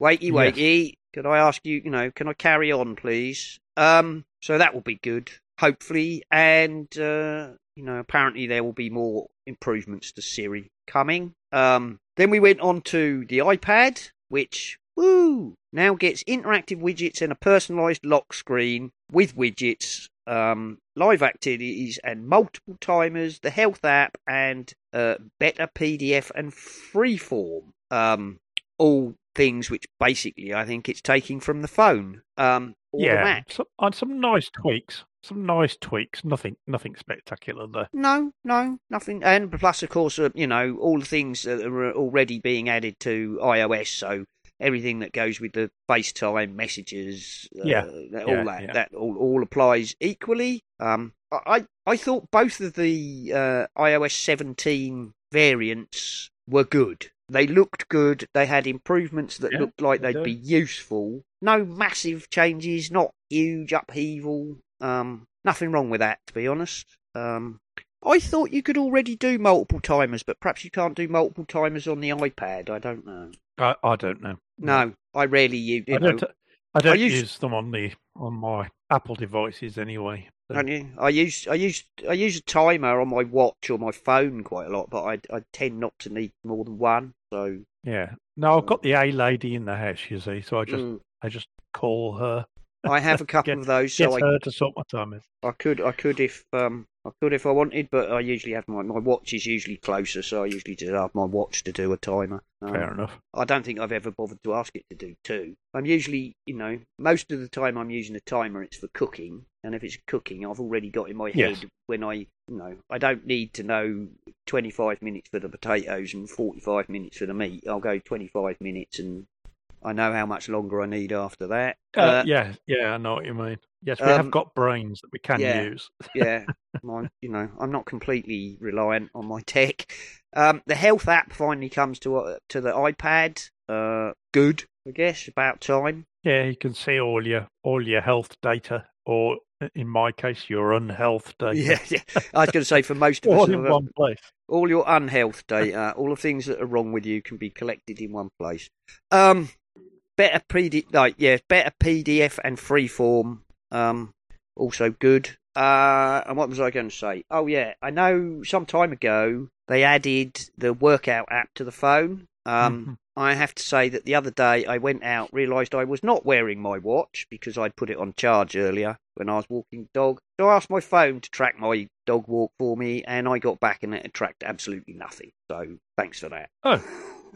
wakey, Yes. wakey. Could I ask you, you know, can I carry on, please? Um, so that will be good, hopefully, and uh, you know, apparently there will be more improvements to Siri coming. Um, then we went on to the iPad, which woo now gets interactive widgets and a personalised lock screen with widgets, um, live activities and multiple timers, the health app, and uh, better PDF and freeform. Um, all things which basically I think it's taking from the phone. Um, or the yeah, Mac. some, on some nice tweaks. Some nice tweaks. Nothing nothing spectacular there. No, no, nothing. And plus, of course, uh, you know, all the things that are already being added to iOS. So everything that goes with the FaceTime messages, uh, Yeah, that- all yeah, that, yeah. that all, all applies equally. Um, I, I thought both of the uh, iOS 17 variants were good. They looked good. They had improvements that Yeah, looked like they they'd do. be useful. No massive changes, not huge upheaval. Um, nothing wrong with that, to be honest. Um, I thought you could already do multiple timers, but perhaps you can't do multiple timers on the iPad. I don't know. I, I don't know. No, I rarely use. You I know, don't. I don't use- use them on the on my Apple devices anyway. so- don't you? I use I use I use a timer on my watch or my phone quite a lot, but I I tend not to need more than one. So Yeah. No, I've got the A lady in the house, you see, so I just mm, I just call her, I have a couple Get- of those, so I her to sort my timers. I could, I could if um, I could if I wanted, but I usually have my my watch is usually closer, so I usually just have my watch to do a timer. Um, Fair enough. I don't think I've ever bothered to ask it to do two. I'm usually, you know, most of the time I'm using a timer. It's for cooking, and if it's cooking, I've already got in my head Yes. when I, you know, I don't need to know 25 minutes for the potatoes and 45 minutes for the meat. I'll go 25 minutes, and I know how much longer I need after that. Uh, Uh, yeah, yeah, I know what you mean. Yes, we um, have got brains that we can yeah. use. yeah, my, you know, I'm not completely reliant on my tech. Um, the health app finally comes to uh, to the iPad. Uh, good, I guess. About time. Yeah, you can see all your all your health data, or in my case, your unhealth data, Yeah, yeah. I was going to say for most of us, all in uh, one place. all your unhealth data, all the things that are wrong with you can be collected in one place. Um, better PD, like yeah, better PDF and freeform. Um, also good. Uh, and what was I going to say? Oh yeah, I know some time ago they added the workout app to the phone. Um, Mhm. I have to say that the other day I went out, realised I was not wearing my watch because I'd put it on charge earlier when I was walking the dog. So I asked my phone to track my dog walk for me, and I got back and it tracked absolutely nothing. So thanks for that. Oh.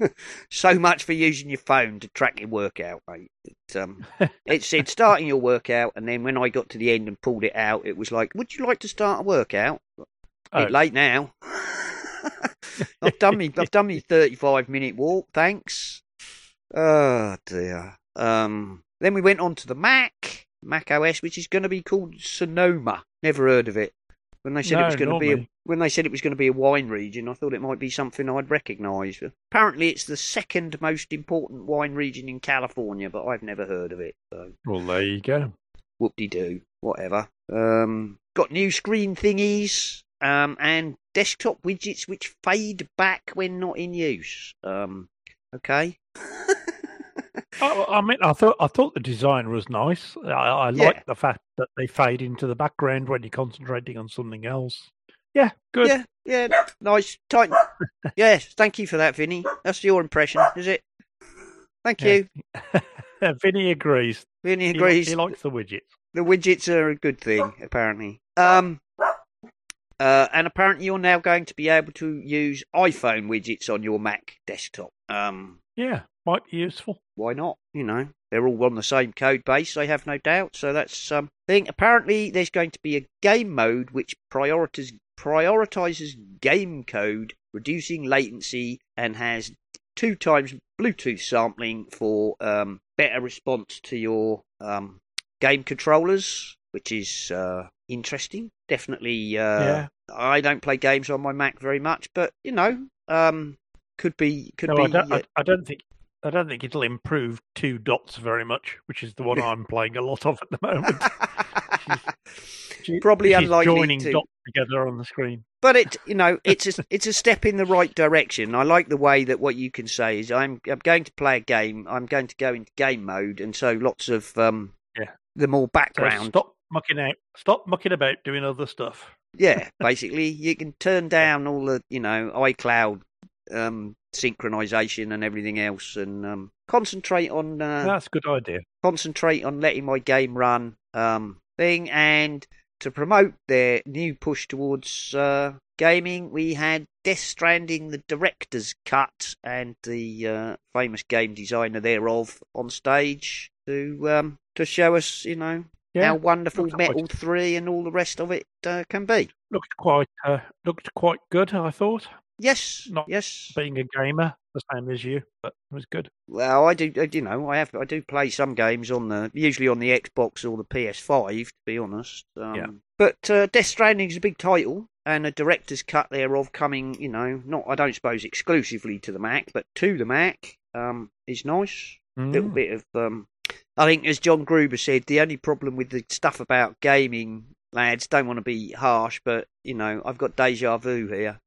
so much for using your phone to track your workout, mate. It, um, it said starting your workout, and then when I got to the end and pulled it out, it was like, "Would you like to start a workout?" Oh. Bit late now. I've done me. I've done me thirty-five minute walk. Thanks. Oh dear. Um. Then we went on to the Mac, Mac OS, which is going to be called Sonoma. Never heard of it. When they said it was going to be a, when they said it was going to be a wine region, I thought it might be something I'd recognise. Apparently, it's the second most important wine region in California, but I've never heard of it. So Well, there you go. whoop de doo, whatever. Um, got new screen thingies um, and desktop widgets which fade back when not in use. Um, okay. I, I mean, I thought I thought the design was nice. I, I Yeah. like the fact that they fade into the background when you're concentrating on something else. Yeah, good. Yeah, yeah, nice, tight. yes, thank you for that, Vinny. That's your impression, is it? Thank Yeah. you. Vinny agrees. Vinny He, agrees. he likes the widgets. the widgets are a good thing, apparently. Um, uh, and apparently you're now going to be able to use iPhone widgets on your Mac desktop. Um, Yeah, might be useful. why not? You know, they're all on the same code base, I have no doubt. So that's um thing. Apparently, there's going to be a game mode which prioritizes prioritizes game code, reducing latency, and has two times Bluetooth sampling for um better response to your um game controllers, which is uh interesting. Definitely. Uh, Yeah. I don't play games on my Mac very much, but you know, um, could be could No, be. I don't. uh, I, I don't think. I don't think it'll improve two dots very much, which is the one I'm playing a lot of at the moment. She- Probably she's unlikely joining to. dots together on the screen. But it, you know, it's a it's a step in the right direction. I like the way that what you can say is, I'm I'm going to play a game. I'm going to go into game mode, and so lots of um, Yeah. the more So background. stop mucking out. Stop mucking about doing other stuff. Yeah, basically, you can turn down all the you know iCloud um, synchronization and everything else, and um, concentrate on uh, That's a good idea. concentrate on letting my game run um, thing and to promote their new push towards uh, gaming we had death stranding the director's cut and the uh, famous game designer thereof on stage to um, to show us you know Yeah, how wonderful metal 3 and all the rest of it uh, can be looked quite uh, looked quite good. I thought, yes Not yes being a gamer, the same as you, but it was good. Well, I do, you know, I have, I do play some games on the, usually on the Xbox or the PS5, to be honest. Um, Yeah. But uh, Death Stranding is a big title, and a director's cut thereof coming, you know, not, I don't suppose exclusively to the Mac, but to the Mac, um, is nice. A little Mm. bit of, um, I think, as John Gruber said, the only problem with the stuff about gaming, lads, don't want to be harsh, but you know, I've got deja vu here.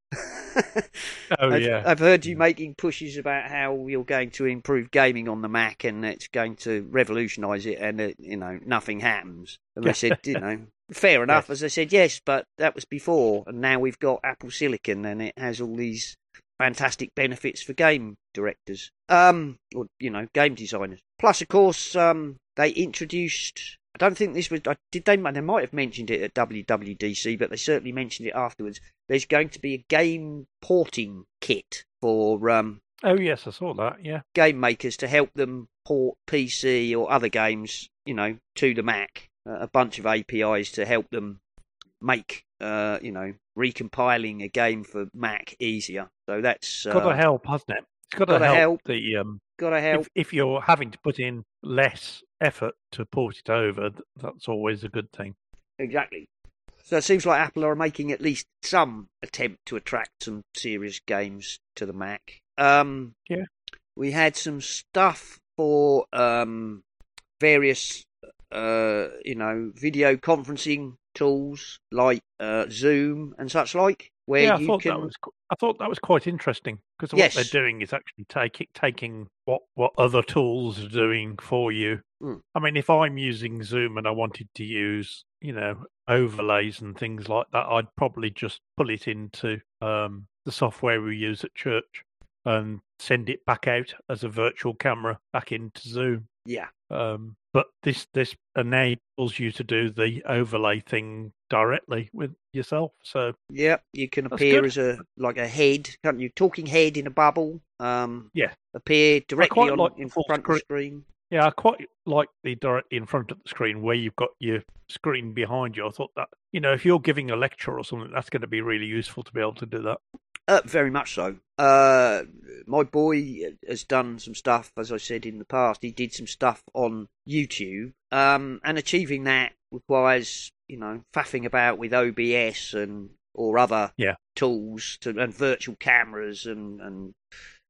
Oh I've, yeah, I've heard you making pushes about how you're going to improve gaming on the Mac and it's going to revolutionise it, and it, you know nothing happens. And I said, you know, fair enough. As I said, yes, but that was before, and now we've got Apple Silicon, and it has all these fantastic benefits for game directors, um, or you know, game designers. Plus, of course, um, they introduced. I don't think this was. I- Did they? They might have mentioned it at WWDC, but they certainly mentioned it afterwards. There's going to be a game porting kit for um, oh yes, I saw that. Yeah, game makers to help them port PC or other games, you know, to the Mac. Uh, a bunch of APIs to help them make, uh, you know, recompiling a game for Mac easier. So that's uh, got to help, hasn't it? It's got to gotta help, help. the um. gotta help. If, if you're having to put in less effort to port it over, that's always a good thing. Exactly. So it seems like Apple are making at least some attempt to attract some serious games to the Mac. Um, Yeah. We had some stuff for um, various uh, you know, video conferencing tools like uh, Zoom and such like, where yeah, I you thought can. that was I thought that was quite interesting because what they're doing is actually taking taking what what other tools are doing for you. Mm. I mean, if I'm using Zoom and I wanted to use you know overlays and things like that, I'd probably just pull it into um, the software we use at church and send it back out as a virtual camera back into Zoom. Yeah, Um, but this this enables you to do the overlay thing directly with yourself. So yeah, you can appear good. as a like a head, can't you? Talking head in a bubble. Um, Yeah. appear directly on like in front of the screen- screen. Yeah, I quite like the directly in front of the screen where you've got your screen behind you. I thought that, you know, if you're giving a lecture or something, that's going to be really useful to be able to do that. Uh, very much so. Uh, my boy has done some stuff, as I said in the past. He did some stuff on YouTube, um, and achieving that requires, you know, faffing about with OBS and or other Yeah. tools to, and virtual cameras and, and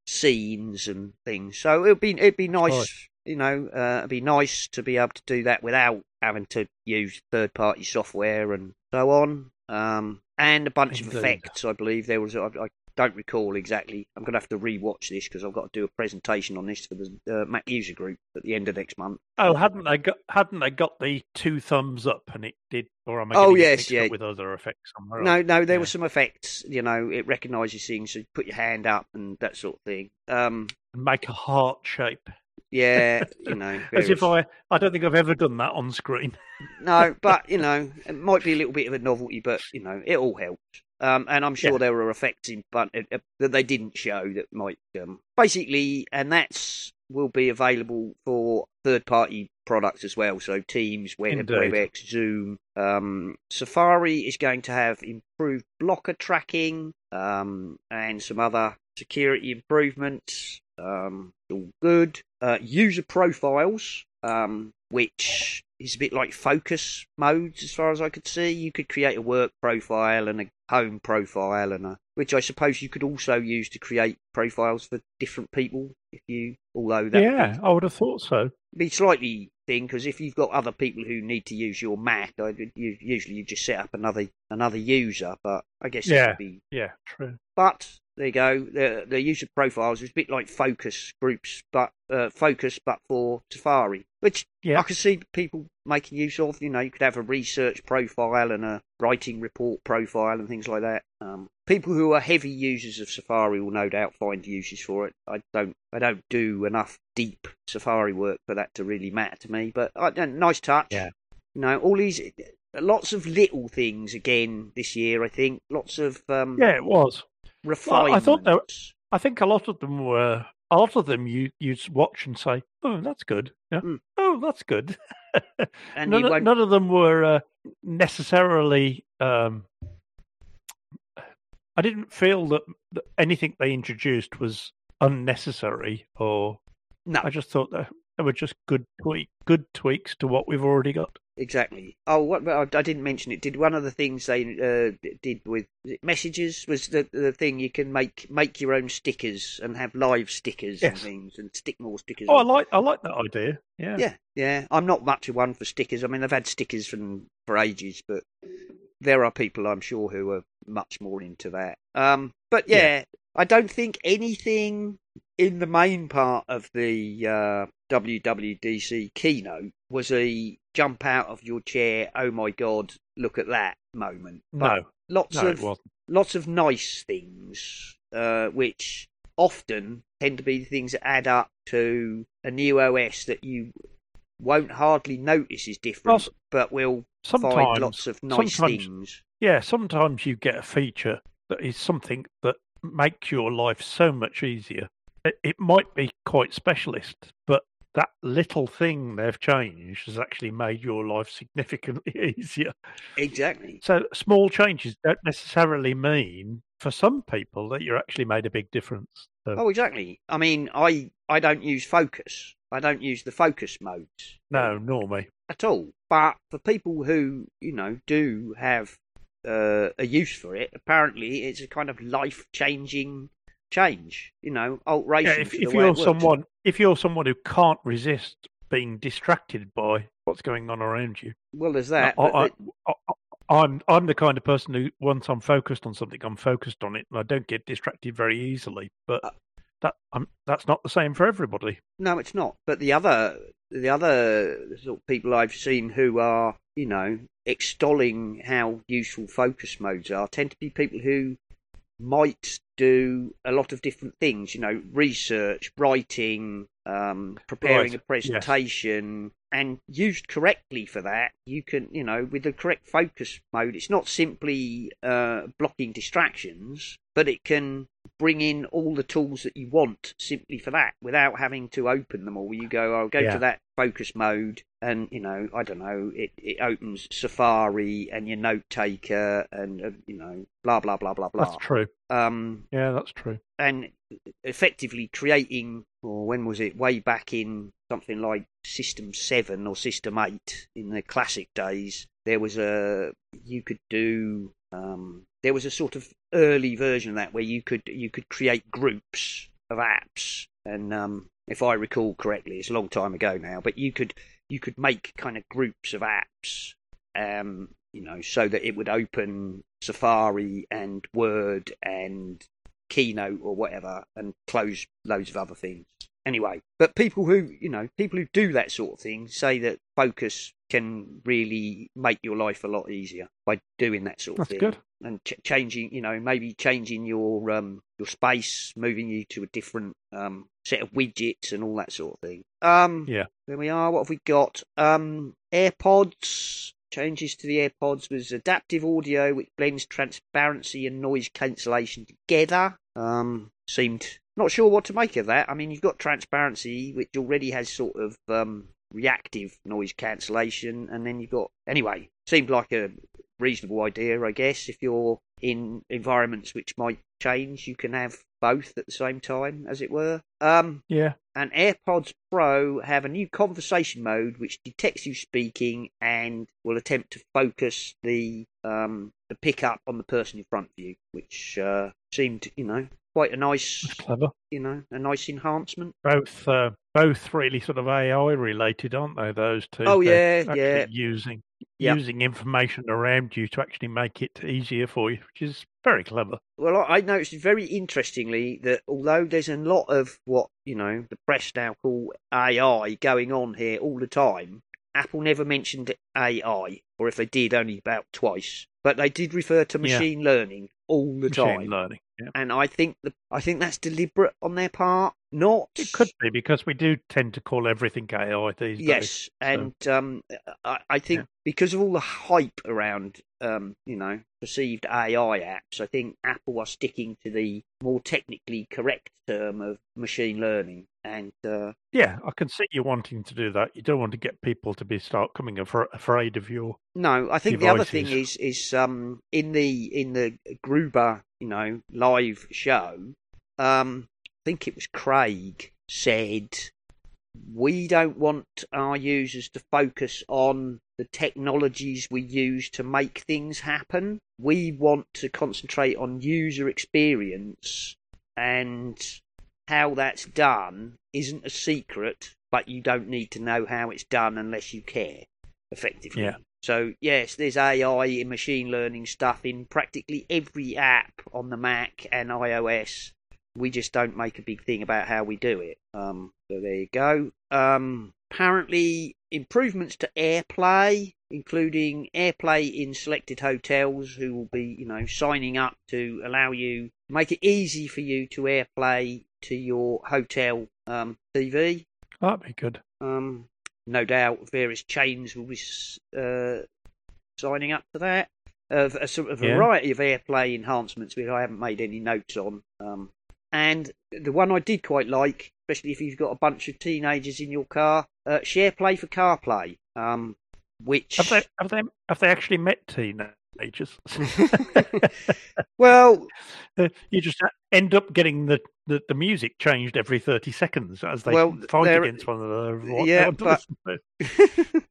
scenes and things. So it'd be it'd be nice, you know, uh, it'd be nice to be able to do that without having to use third party software and so on. Um, and a bunch of effects. I believe there was. I, I don't recall exactly. I'm going to have to re-watch this because I've got to do a presentation on this for the uh, Mac user group at the end of next month. Oh, hadn't they got hadn't they got the two thumbs up and it did or am I Oh, yes, yeah. with other effects somewhere No, else? no, there Yeah. were some effects. You know, it recognises things, so you put your hand up and that sort of thing. Um, And make a heart shape. Yeah, you know, As if I I don't think I've ever done that on screen. No, but you know, it might be a little bit of a novelty, but you know, it all helped. Um, and I'm sure Yeah. there were effects in, but uh, that they didn't show that might um, basically, and that's will be available for third-party products as well. So Teams, Web, WebEx, Zoom, um, Safari is going to have improved blocker tracking um, and some other security improvements. Um, all good. Uh, user profiles, um, which is a bit like focus modes as far as I could see. You could create a work profile and a home profile, and a, which I suppose you could also use to create profiles for different people. If you, although that yeah, I would have thought so. be slightly thing because if you've got other people who need to use your Mac, I, you, usually you just set up another another user. But I guess Yeah. be Yeah, true. but there you go. The the user profiles is a bit like focus groups, but uh, focus but for Safari, which Yeah. I can see people making use of. You know, you could have a research profile and a writing report profile and things like that. Um, people who are heavy users of Safari will no doubt find uses for it. I don't. I don't do enough deep Safari work for that to really matter to me. But uh, nice touch. Yeah. You know, all these. Lots of little things again this year. I think lots of um, Yeah, it was. Refinements. I thought there- I think a lot of them were a lot of them you you watch and say, "Oh, that's good." Yeah. Mm. Oh, that's good. and none, none of them were uh, necessarily. Um, I didn't feel that, that anything they introduced was unnecessary, or no, I just thought that they were just good tweak, good tweaks to what we've already got. Exactly. Oh, what I I didn't mention it. Did one of the things they uh, did with messages was the the thing you can make make your own stickers and have live stickers and things and stick more stickers. Oh, I like I like that idea. Yeah. Yeah, yeah. I'm not much of one for stickers. I mean, I've had stickers from for ages, but there are people I'm sure who are much more into that. Um, but yeah, Yeah. I don't think anything in the main part of the uh, WWDC keynote was a jump out of your chair. Oh my god, look at that moment. But No, lots no, of lots of nice things, uh, which often tend to be the things that add up to a new OS that you won't hardly notice is different, Well, but will find lots of nice things. yeah, sometimes you get a feature that is something that makes your life so much easier. It, it might be quite specialist, but that little thing they've changed has actually made your life significantly easier. Exactly. So small changes don't necessarily mean for some people that you're actually made a big difference. So, Oh, exactly. I mean, I I don't use focus. I don't use the focus modes. no, nor me. at all. But for people who, you know, do have uh, a use for it, apparently it's a kind of life changing change. You know, Yeah, if, if you're someone if you're someone who can't resist being distracted by what's going on around you. Well, there's that. I, I, I'm I'm the kind of person who once I'm focused on something, I'm focused on it, and I don't get distracted very easily. But Uh, that I'm, that's not the same for everybody. No, it's not. But the other, the other sort of people I've seen who are, you know, extolling how useful focus modes are, tend to be people who might do a lot of different things. You know, research, writing, um, preparing Right, a presentation, and used correctly for that, you can, you know, with the correct focus mode, it's not simply uh, blocking distractions, but it can bring in all the tools that you want simply for that without having to open them all. You go, I'll go Yeah. to that focus mode, and you know, I don't know, it, it opens Safari and your note taker, and uh, you know, blah blah blah blah blah. That's true. Um, Yeah, that's true. and effectively creating, or when was it? Way back in something like System Seven or System Eight in the classic days, there was a you could do. Um, there was a sort of early version of that where you could you could create groups of apps, and um, if I recall correctly, it's a long time ago now, but you could you could make kind of groups of apps, um, you know, so that it would open Safari and Word and Keynote or whatever and close loads of other things. Anyway, but people who, you know, people who do that sort of thing say that focus can really make your life a lot easier by doing that sort of thing. That's good. And ch- changing, you know, maybe changing your um your space, moving you to a different um set of widgets and all that sort of thing. Um Yeah. there we are. What have we got? Um AirPods. Changes to the AirPods was adaptive audio, which blends transparency and noise cancellation together. Um, seemed not sure what to make of that. I mean, you've got transparency, which already has sort of um, reactive noise cancellation, and then you've got anyway. Seemed like a reasonable idea, I guess. If you're in environments which might change, you can have both at the same time, as it were. Um, Yeah. and AirPods Pro have a new conversation mode which detects you speaking and will attempt to focus the um, the pickup on the person in front of you, which uh, seemed, you know, quite a nice, clever. you know, a nice enhancement. Both uh, both really sort of AI related, aren't they? Those two. Oh, They're yeah, yeah. Using Yep. using information around you to actually make it easier for you, which is very clever. Well, I noticed very interestingly that although there's a lot of what you know the press now call AI going on here all the time, Apple never mentioned AI, or if they did, only about twice. But they did refer to Yeah. machine learning all the Machine time. learning. Yeah. and I think the, I think that's deliberate on their part. Not It could be because we do tend to call everything AI these days. yes, and um, I, I think Yeah. because of all the hype around um, you know perceived AI apps, I think Apple are sticking to the more technically correct term of machine learning. And uh, Yeah, I can see you wanting to do that. You don't want to get people to be start coming afra- afraid of your. no, I think the other thing is is um, in the in the Gruber you know live show. Um, I think it was Craig said we don't want our users to focus on the technologies we use to make things happen. We want to concentrate on user experience and how that's done isn't a secret, but you don't need to know how it's done unless you care, effectively. Yeah. So, yes, there's AI and machine learning stuff in practically every app on the Mac and iOS we just don't make a big thing about how we do it. Um, so there you go. Um, apparently, improvements to AirPlay, including AirPlay in selected hotels, who will be, you know, signing up to allow you make it easy for you to AirPlay to your hotel um, TV. That'd be good. Um, no doubt, various chains will be uh, signing up to that. Uh, a sort of Yeah. variety of AirPlay enhancements, which I haven't made any notes on. Um, and the one I did quite like, especially if you've got a bunch of teenagers in your car, uh, SharePlay for CarPlay, um, which Have they have they have they actually met teenagers? well, Uh, you just end up getting the, the, the music changed every thirty seconds as they Well, fight against one another. Yeah, but-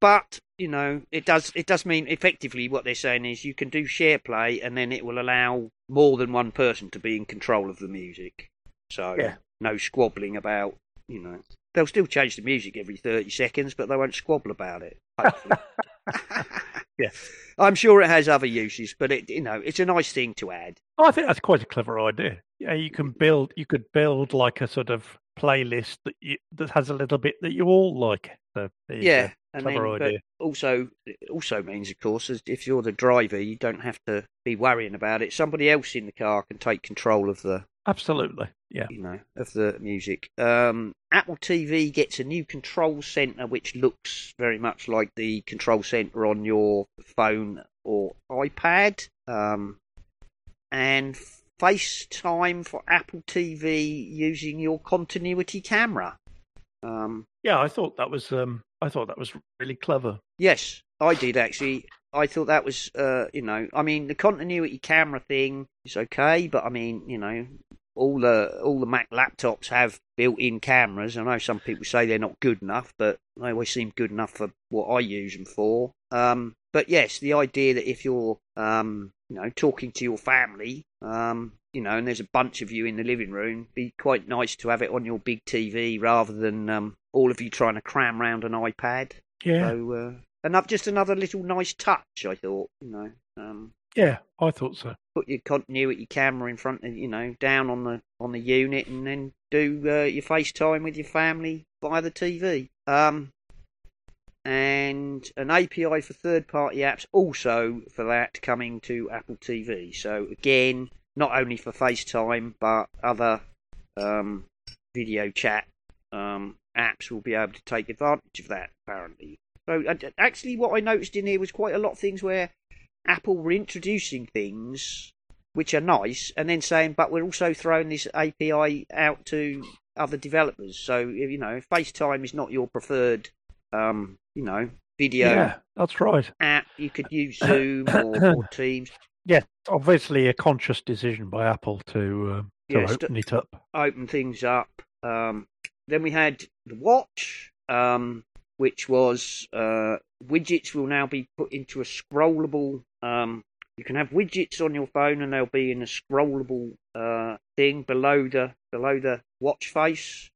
but you know, it does it does mean effectively what they're saying is you can do share play, and then it will allow more than one person to be in control of the music. So Yeah. no squabbling about you know. They'll still change the music every thirty seconds, but they won't squabble about it. Yeah. I'm sure it has other uses, but it you know it's a nice thing to add. Oh, I think that's quite a clever idea. Yeah, you can build. You could build like a sort of playlist that you, that has a little bit that you all like. So Yeah, clever then, idea. also it also means, of course, if you're the driver, you don't have to be worrying about it. Somebody else in the car can take control of the Absolutely. Yeah. you know, of the music. Um, Apple TV gets a new control center which looks very much like the control center on your phone or iPad. Um, and FaceTime for Apple TV using your continuity camera. Um, Yeah, I thought that was. Um, I thought that was really clever. Yes, I did actually. I thought that was, uh, you know, I mean, the continuity camera thing is okay, but I mean, you know, all the all the Mac laptops have built-in cameras. I know some people say they're not good enough, but they always seem good enough for what I use them for. Um, but yes, the idea that if you're, um, you know, talking to your family, um, you know, and there's a bunch of you in the living room, it'd be quite nice to have it on your big TV rather than um, all of you trying to cram round an iPad. Yeah. So, uh, another just another little nice touch, I thought. You know, um, Yeah, I thought so. put your continuity camera in front of you know down on the on the unit, and then do uh, your FaceTime with your family via the TV. Um, and an API for third-party apps also for that coming to Apple TV. So again, not only for FaceTime but other um, video chat um, apps will be able to take advantage of that. Apparently, so actually, what I noticed in here was quite a lot of things where Apple were introducing things which are nice, and then saying, "But we're also throwing this API out to other developers." So you know, if FaceTime is not your preferred, um, you know, video Yeah, that's right. app, you could use Zoom or, or Teams. Yeah, obviously a conscious decision by Apple to um, to Yes, open it up. open things up. Um, then we had the watch, um, which was uh, widgets will now be put into a scrollable. Um, you can have widgets on your phone, and they'll be in a scrollable uh, thing below the below the watch face.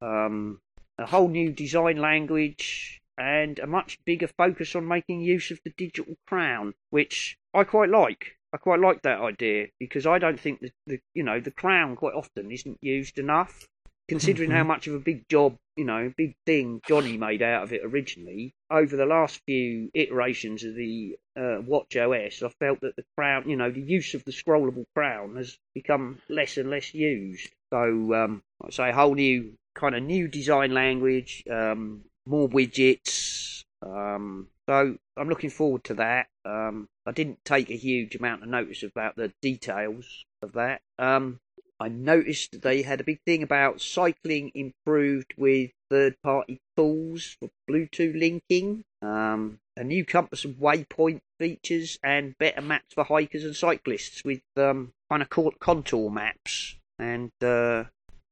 Um, a whole new design language and a much bigger focus on making use of the digital crown, which I quite like. I quite like that idea because I don't think that the you know the crown quite often isn't used enough, considering how much of a big job you know big thing Johnny made out of it originally. Over the last few iterations of the uh, Watch OS, I felt that the crown, you know, the use of the scrollable crown has become less and less used. So, um, like I say, a whole new kind of new design language, um, more widgets. Um, so I'm looking forward to that. Um, I didn't take a huge amount of notice about the details of that. Um, I noticed they had a big thing about cycling improved with third-party tools for Bluetooth linking, um, a new compass and waypoint features, and better maps for hikers and cyclists with um, kind of co- contour maps and uh,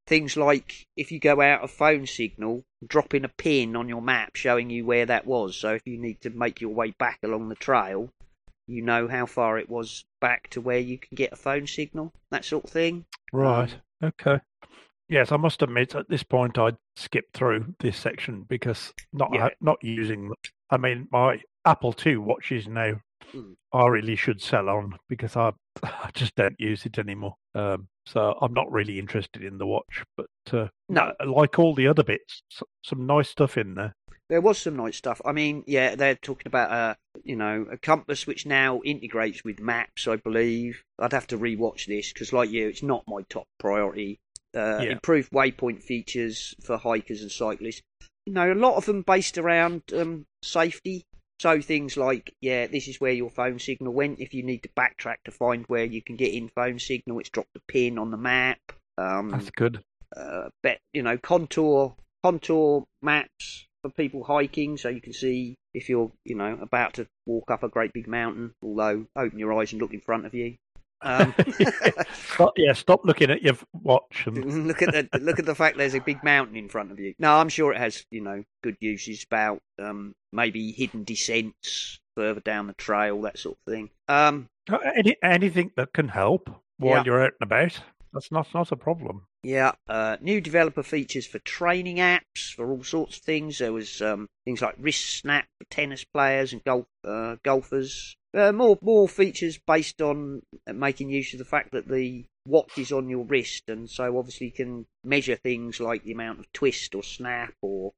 things like if you go out of phone signal, dropping a pin on your map showing you where that was. So if you need to make your way back along the trail, you know how far it was back to where you can get a phone signal, that sort of thing. Right. Um, okay. Yes, I must admit at this point I'd skip through this section because not Yeah. not using. I mean, my Apple II watches now. Mm. I really should sell on because I I just don't use it anymore. Um, so I'm not really interested in the watch. But uh, No. like all the other bits, some nice stuff in there. There was some nice stuff. I mean, yeah, they're talking about a, you know, a compass which now integrates with maps. I believe I'd have to rewatch this because, like you, it's not my top priority. Uh, Yeah. Improved waypoint features for hikers and cyclists. You know, a lot of them based around um, safety. So things like, yeah, this is where your phone signal went. If you need to backtrack to find where you can get in phone signal, it's dropped a pin on the map. Um, That's good. uh, bet you know contour contour maps for people hiking, so you can see if you're you know about to walk up a great big mountain. Although open your eyes and look in front of you. Um, Stop, yeah, stop looking at your watch and look at the look at the fact there's a big mountain in front of you. No, I'm sure it has you know good uses about um, maybe hidden descents further down the trail, that sort of thing. Um, Uh, Any, anything that can help while Yeah. you're out and about. That's not not a problem. Yeah, uh, new developer features for training apps for all sorts of things. There was um, things like wrist snap for tennis players and golf uh, golfers. Uh, more more features based on making use of the fact that the watch is on your wrist, and so obviously you can measure things like the amount of twist or snap or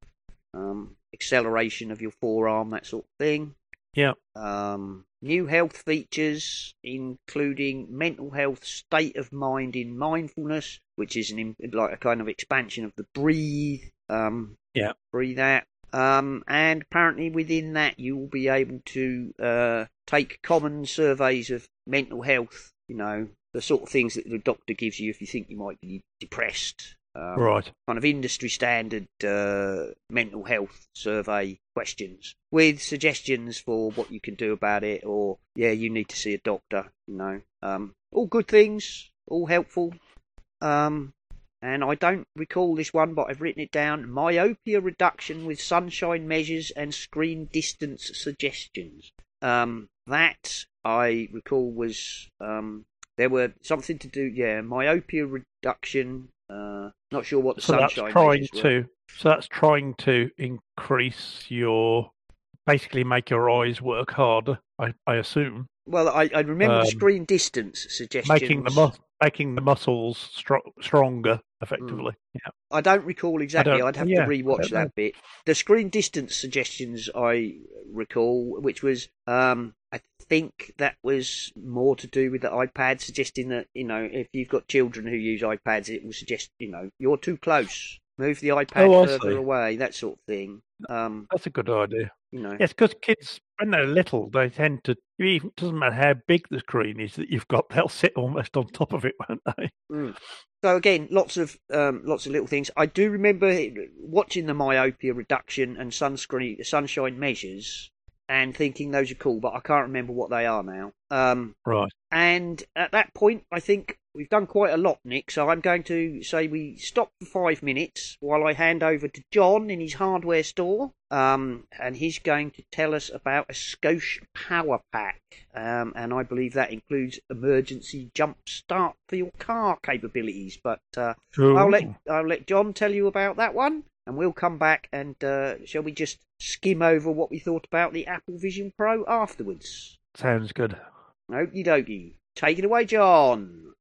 um, acceleration of your forearm, that sort of thing. Yeah. Um, new health features, including mental health, state of mind in mindfulness, which is an like a kind of expansion of the breathe. Um, yeah. Breathe out. Um, and apparently within that you will be able to uh, take common surveys of mental health. You know the sort of things that the doctor gives you if you think you might be depressed um, right. kind of industry standard uh, mental health survey questions with suggestions for what you can do about it, or yeah, you need to see a doctor. You know, um, all good things, all helpful. Um, and I don't recall this one, but I've written it down. Myopia reduction with sunshine measures and screen distance suggestions. Um, that I recall was um, there were something to do. Yeah, myopia reduction uh, not sure what the so sunshine that's trying to. So that's trying to increase your, basically make your eyes work harder. I, I assume. Well, I, I remember um, the screen distance suggestions. Making the making the muscles stro- stronger, effectively. Mm. Yeah. I don't recall exactly. I'd have yeah, to rewatch that bit. The screen distance suggestions I recall, which was um, I think that was more to do with the iPad, suggesting that you know if you've got children who use iPads, it will suggest you know you're too close, move the iPad oh, further away, that sort of thing. Um, That's a good idea. You know, yes, because kids when they're little, they tend to. It doesn't matter how big the screen is that you've got; they'll sit almost on top of it, won't they? Mm. So again, lots of um, lots of little things. I do remember watching the myopia reduction and sunscreen sunshine measures and thinking those are cool, but I can't remember what they are now. Um, right. And at that point, I think we've done quite a lot, Nick. So I'm going to say we stop for five minutes while I hand over to John in his hardware store, um, and he's going to tell us about a Scosche Power Pack, um, and I believe that includes emergency jump start for your car capabilities. But uh, I'll let I'll let John tell you about that one and we'll come back and uh, shall we just skim over what we thought about the Apple Vision Pro afterwards? Sounds good. Okie dokie. Take it away, John.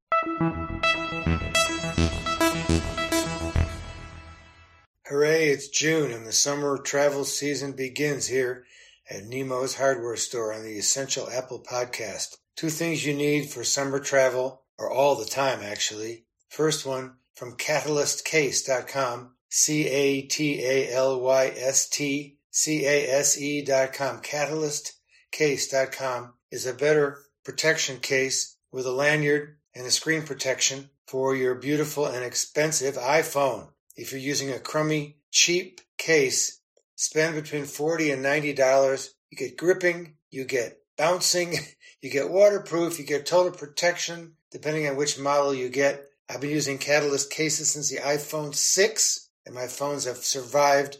Hooray, it's June and the summer travel season begins here at Nemo's hardware store on the Essential Apple podcast. Two things you need for summer travel, or all the time actually. First one from CatalystCase.com C A T A L Y S T C A S E dot com. CatalystCase.com is a better protection case with a lanyard and a screen protection for your beautiful and expensive iPhone. If you're using a crummy, cheap case, spend between 40 and $90. You get gripping, you get bouncing, you get waterproof, you get total protection, depending on which model you get. I've been using Catalyst cases since the iPhone 6 and my phones have survived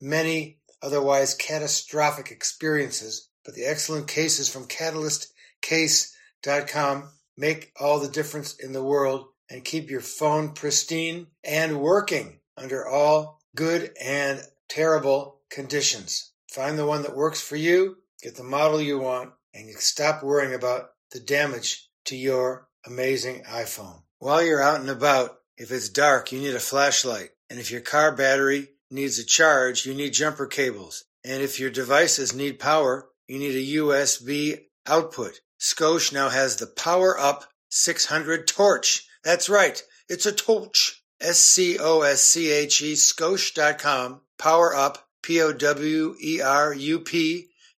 many otherwise catastrophic experiences. But the excellent cases from CatalystCase.com make all the difference in the world and keep your phone pristine and working under all good and terrible conditions. Find the one that works for you, get the model you want, and you stop worrying about the damage to your amazing iPhone. While you're out and about, if it's dark, you need a flashlight. And if your car battery needs a charge, you need jumper cables. And if your devices need power, you need a USB output. Scosche now has the Power Up 600 torch. That's right. It's a torch. S-C-O-S-C-H-E, Scosche.com. Power Up, P-O-W-E-R-U-P,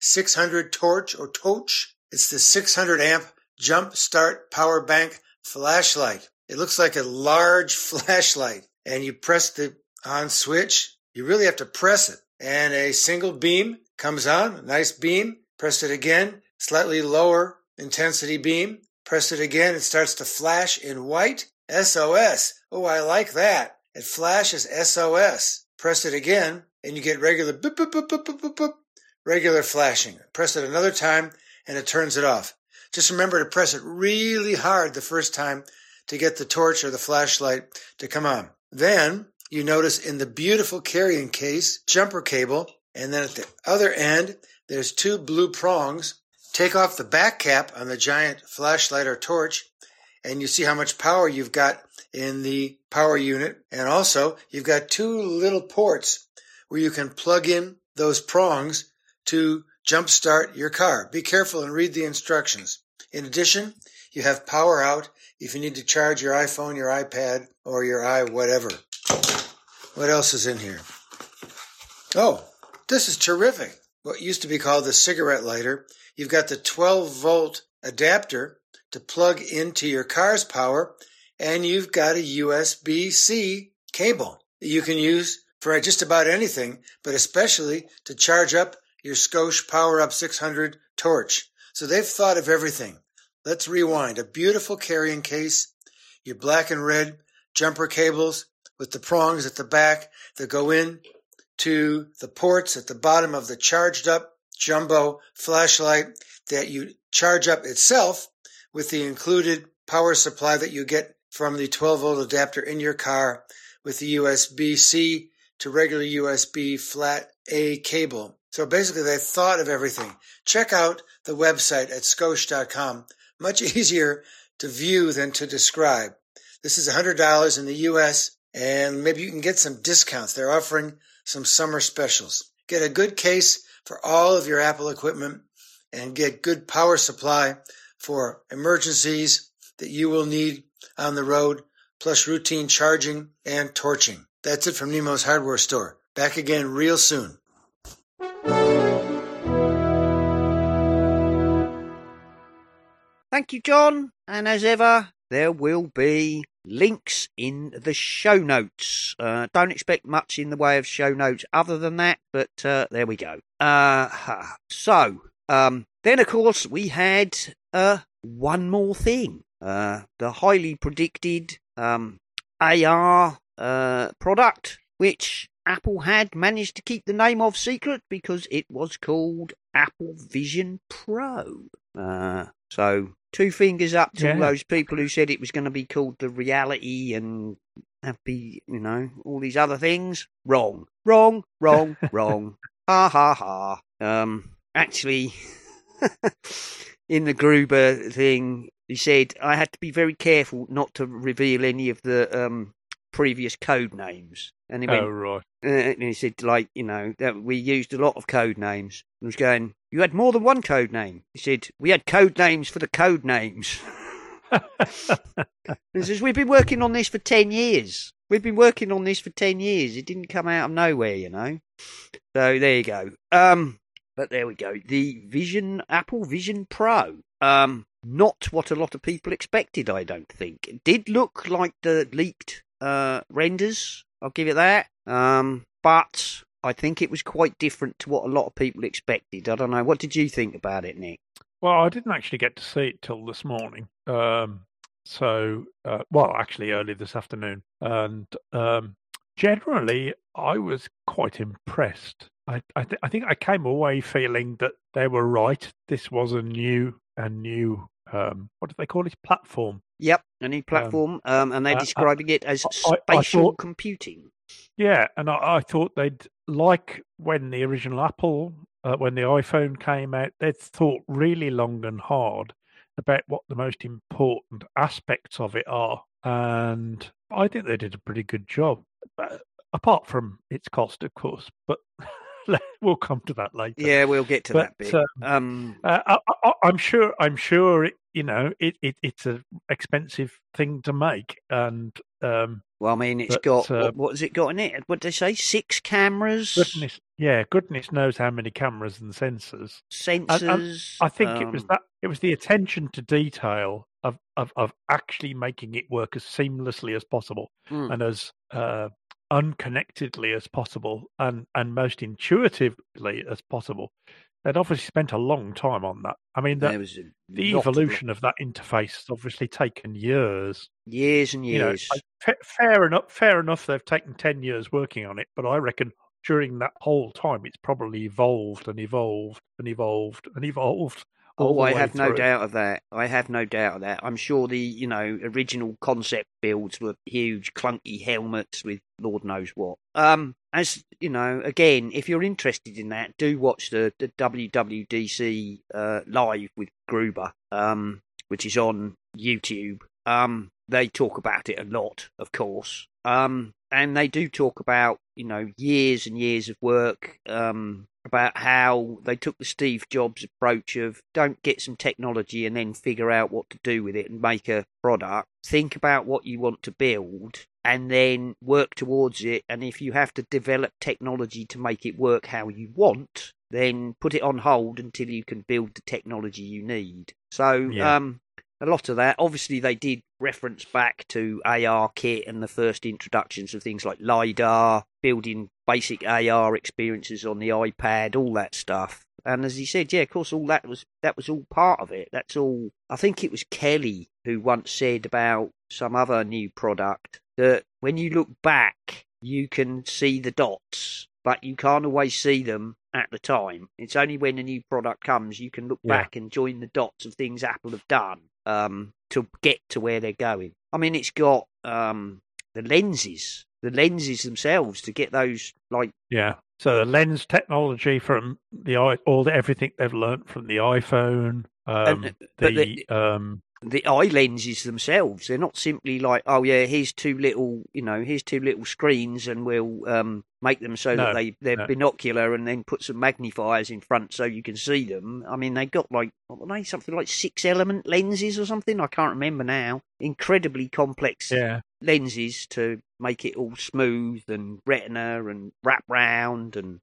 600 torch or torch. It's the 600 amp jump start power bank flashlight. It looks like a large flashlight and you press the on switch, you really have to press it. And a single beam comes on, a nice beam. Press it again, slightly lower intensity beam. Press it again, it starts to flash in white. SOS. Oh, I like that. It flashes SOS. Press it again, and you get regular boop, boop, boop, boop, boop, boop, regular flashing. Press it another time, and it turns it off. Just remember to press it really hard the first time to get the torch or the flashlight to come on. Then you notice in the beautiful carrying case, jumper cable, and then at the other end, there's two blue prongs. Take off the back cap on the giant flashlight or torch, and you see how much power you've got in the power unit. And also, you've got two little ports where you can plug in those prongs to jumpstart your car. Be careful and read the instructions. In addition, you have power out if you need to charge your iPhone, your iPad, or your i whatever. What else is in here? Oh, this is terrific. What used to be called the cigarette lighter. You've got the 12 volt adapter to plug into your car's power, and you've got a USB C cable that you can use for just about anything, but especially to charge up your Scosche Power Up 600 torch. So they've thought of everything. Let's rewind. A beautiful carrying case, your black and red jumper cables with the prongs at the back that go in to the ports at the bottom of the charged up jumbo flashlight that you charge up itself with the included power supply that you get from the 12 volt adapter in your car with the USB C to regular USB flat A cable. So basically, they thought of everything. Check out the website at scosche.com. Much easier to view than to describe. This is $100 in the US, and maybe you can get some discounts. They're offering some summer specials. Get a good case for all of your Apple equipment and get good power supply for emergencies that you will need on the road, plus routine charging and torching. That's it from Nemo's Hardware Store. Back again real soon. Thank you, John. And as ever, there will be links in the show notes. Uh, don't expect much in the way of show notes other than that, but uh, there we go. Uh, so, um, then of course, we had uh, one more thing uh, the highly predicted um, AR uh, product, which Apple had managed to keep the name of secret because it was called Apple Vision Pro. Uh, so two fingers up to Yeah. all those people who said it was going to be called the reality and happy, you know, all these other things. Wrong, wrong, wrong, wrong. Ha ha ha. Um, actually, in the Gruber thing, he said I had to be very careful not to reveal any of the um previous code names. And he went, Oh right. uh, and he said, like, you know, that we used a lot of code names. And I was going, you had more than one code name. He said, we had code names for the code names. he says, we've been working on this for 10 years. We've been working on this for 10 years. It didn't come out of nowhere, you know. So there you go. Um, but there we go. The Vision, Apple Vision Pro. Um, not what a lot of people expected, I don't think. It did look like the leaked uh, renders. I'll give it that. Um, but I think it was quite different to what a lot of people expected. I don't know. What did you think about it, Nick? Well, I didn't actually get to see it till this morning. Um, so, uh, well, actually, early this afternoon. And um, generally, I was quite impressed. I, I, th- I think I came away feeling that they were right. This was a new, a new, um, what do they call it? Platform. Yep, a new platform, um, and they're uh, uh, describing it as I- I spatial thought- computing. Yeah, and I, I thought they'd like when the original Apple, uh, when the iPhone came out, they'd thought really long and hard about what the most important aspects of it are, and I think they did a pretty good job. Uh, apart from its cost, of course, but we'll come to that later. Yeah, we'll get to that bit. um, Um, Uh, I, I, I'm sure. I'm sure. It, you know, it, it it's an expensive thing to make, and um, well, I mean, it's but, got uh, what, what has it got in it? What did they say? Six cameras, goodness, yeah, goodness knows how many cameras and sensors. sensors. I think it was um, that it was the attention to detail of, of, of actually making it work as seamlessly as possible Mm. and as uh, unconnectedly as possible and, and most intuitively as possible. They'd obviously spent a long time on that. I mean, the, evolution of that interface has obviously taken years. years and years. You know, fair enough. Fair enough. They've taken ten years working on it, but I reckon during that whole time, it's probably evolved and evolved and evolved and evolved Oh, I have no doubt of that. I have no doubt of that. I'm sure the you know original concept builds were huge, clunky helmets with Lord knows what. Um, as you know, again, if you're interested in that, do watch the the WWDC uh, live with Gruber, um, which is on YouTube. Um, they talk about it a lot, of course. Um, and they do talk about you know years and years of work. Um, about how they took the Steve Jobs approach of don't get some technology and then figure out what to do with it and make a product. Think about what you want to build and then work towards it. And if you have to develop technology to make it work how you want, then put it on hold until you can build the technology you need. So, Yeah. um, a lot of that. Obviously, they did reference back to AR kit and the first introductions of things like LiDAR, building basic AR experiences on the iPad, all that stuff. And as he said, yeah, of course, all that was that was all part of it. That's all. I think it was Kelly who once said about some other new product that when you look back, you can see the dots, but you can't always see them at the time. It's only when a new product comes you can look Yeah. back and join the dots of things Apple have done um, to get to where they're going. I mean, it's got um, the lenses, the lenses themselves to get those like Yeah. So the lens technology from the i all the everything they've learnt from the iPhone, um, And, but the um, the eye lenses themselves. They're not simply like, oh yeah, here's two little, you know, here's two little screens, and we'll um, make them so No, that they they're no. binocular, and then put some magnifiers in front so you can see them. I mean, they got like what were they something like six element lenses or something. I can't remember now. Incredibly complex yeah, lenses to make it all smooth and retina and wrap round and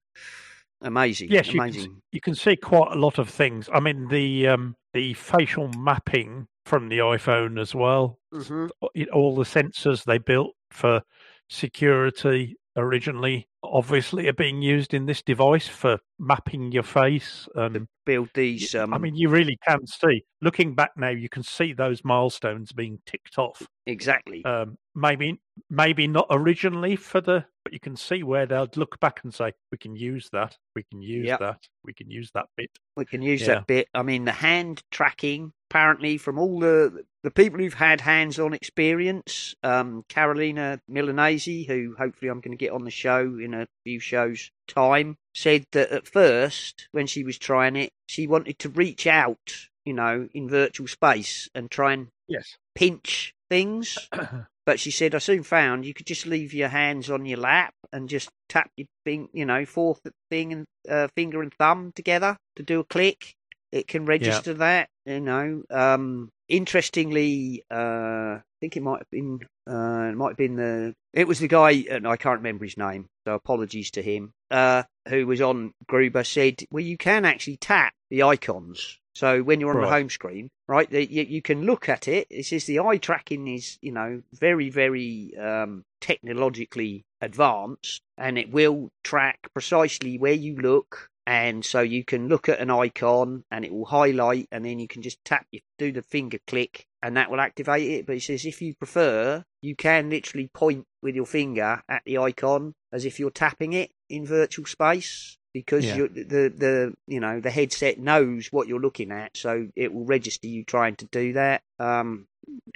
amazing. yes, you can, you can see quite a lot of things. I mean the um, the facial mapping from the iPhone as well. hmm it- all the sensors they built for security originally obviously are being used in this device for mapping your face and Build these. Um, I mean you really can see looking back now you can see those milestones being ticked off exactly. um, maybe maybe not originally for the but you can see where they'll look back and say we can use that we can use Yep. that we can use that bit We can use Yeah. that bit. I mean, the hand tracking, apparently, from all the the people who've had hands-on experience, um, Carolina Milanesi, who hopefully I'm going to get on the show in a few shows' time, said that at first, when she was trying it, she wanted to reach out, you know, in virtual space and try and yes pinch things. But she said, I soon found you could just leave your hands on your lap and just tap your thing, you know, fourth thing and uh, finger and thumb together to do a click. It can register that, you know. Um, interestingly, uh, I think it might have been, uh, it might have been the, it was the guy, and I can't remember his name, so apologies to him, uh, who was on Gruber said, well, you can actually tap the icons. So when you're on the home screen, right, the, you, you can look at it. It says the eye tracking is, you know, very, very um, technologically advanced, and it will track precisely where you look. And so you can look at an icon, and it will highlight, and then you can just tap, you do the finger click, and that will activate it. But it says if you prefer, you can literally point with your finger at the icon as if you're tapping it in virtual space because Yeah. you're, the the you know the headset knows what you're looking at, so it will register you trying to do that. Um,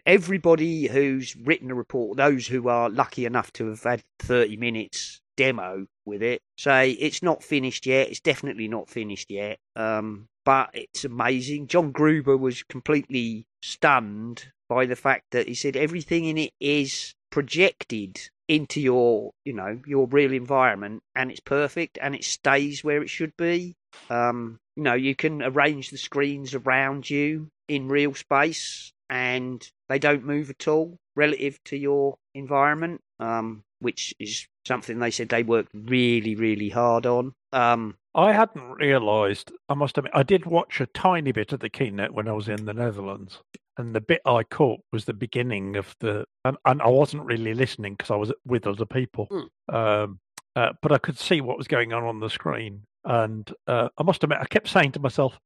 everybody who's written a report, those who are lucky enough to have had 30 minutes demo with it, say it's not finished yet. It's definitely not finished yet. Um, but it's amazing. John Gruber was completely stunned by the fact that he said everything in it is projected into your, you know, your real environment, and it's perfect, and it stays where it should be. Um, you know, you can arrange the screens around you in real space, and they don't move at all relative to your environment, um, which is something they said they worked really, really hard on. Um, I hadn't realised. I must admit, I did watch a tiny bit of the keynote when I was in the Netherlands, and the bit I caught was the beginning of the. And, and I wasn't really listening because I was with other people, um, uh, but I could see what was going on on the screen. And uh, I must admit, I kept saying to myself,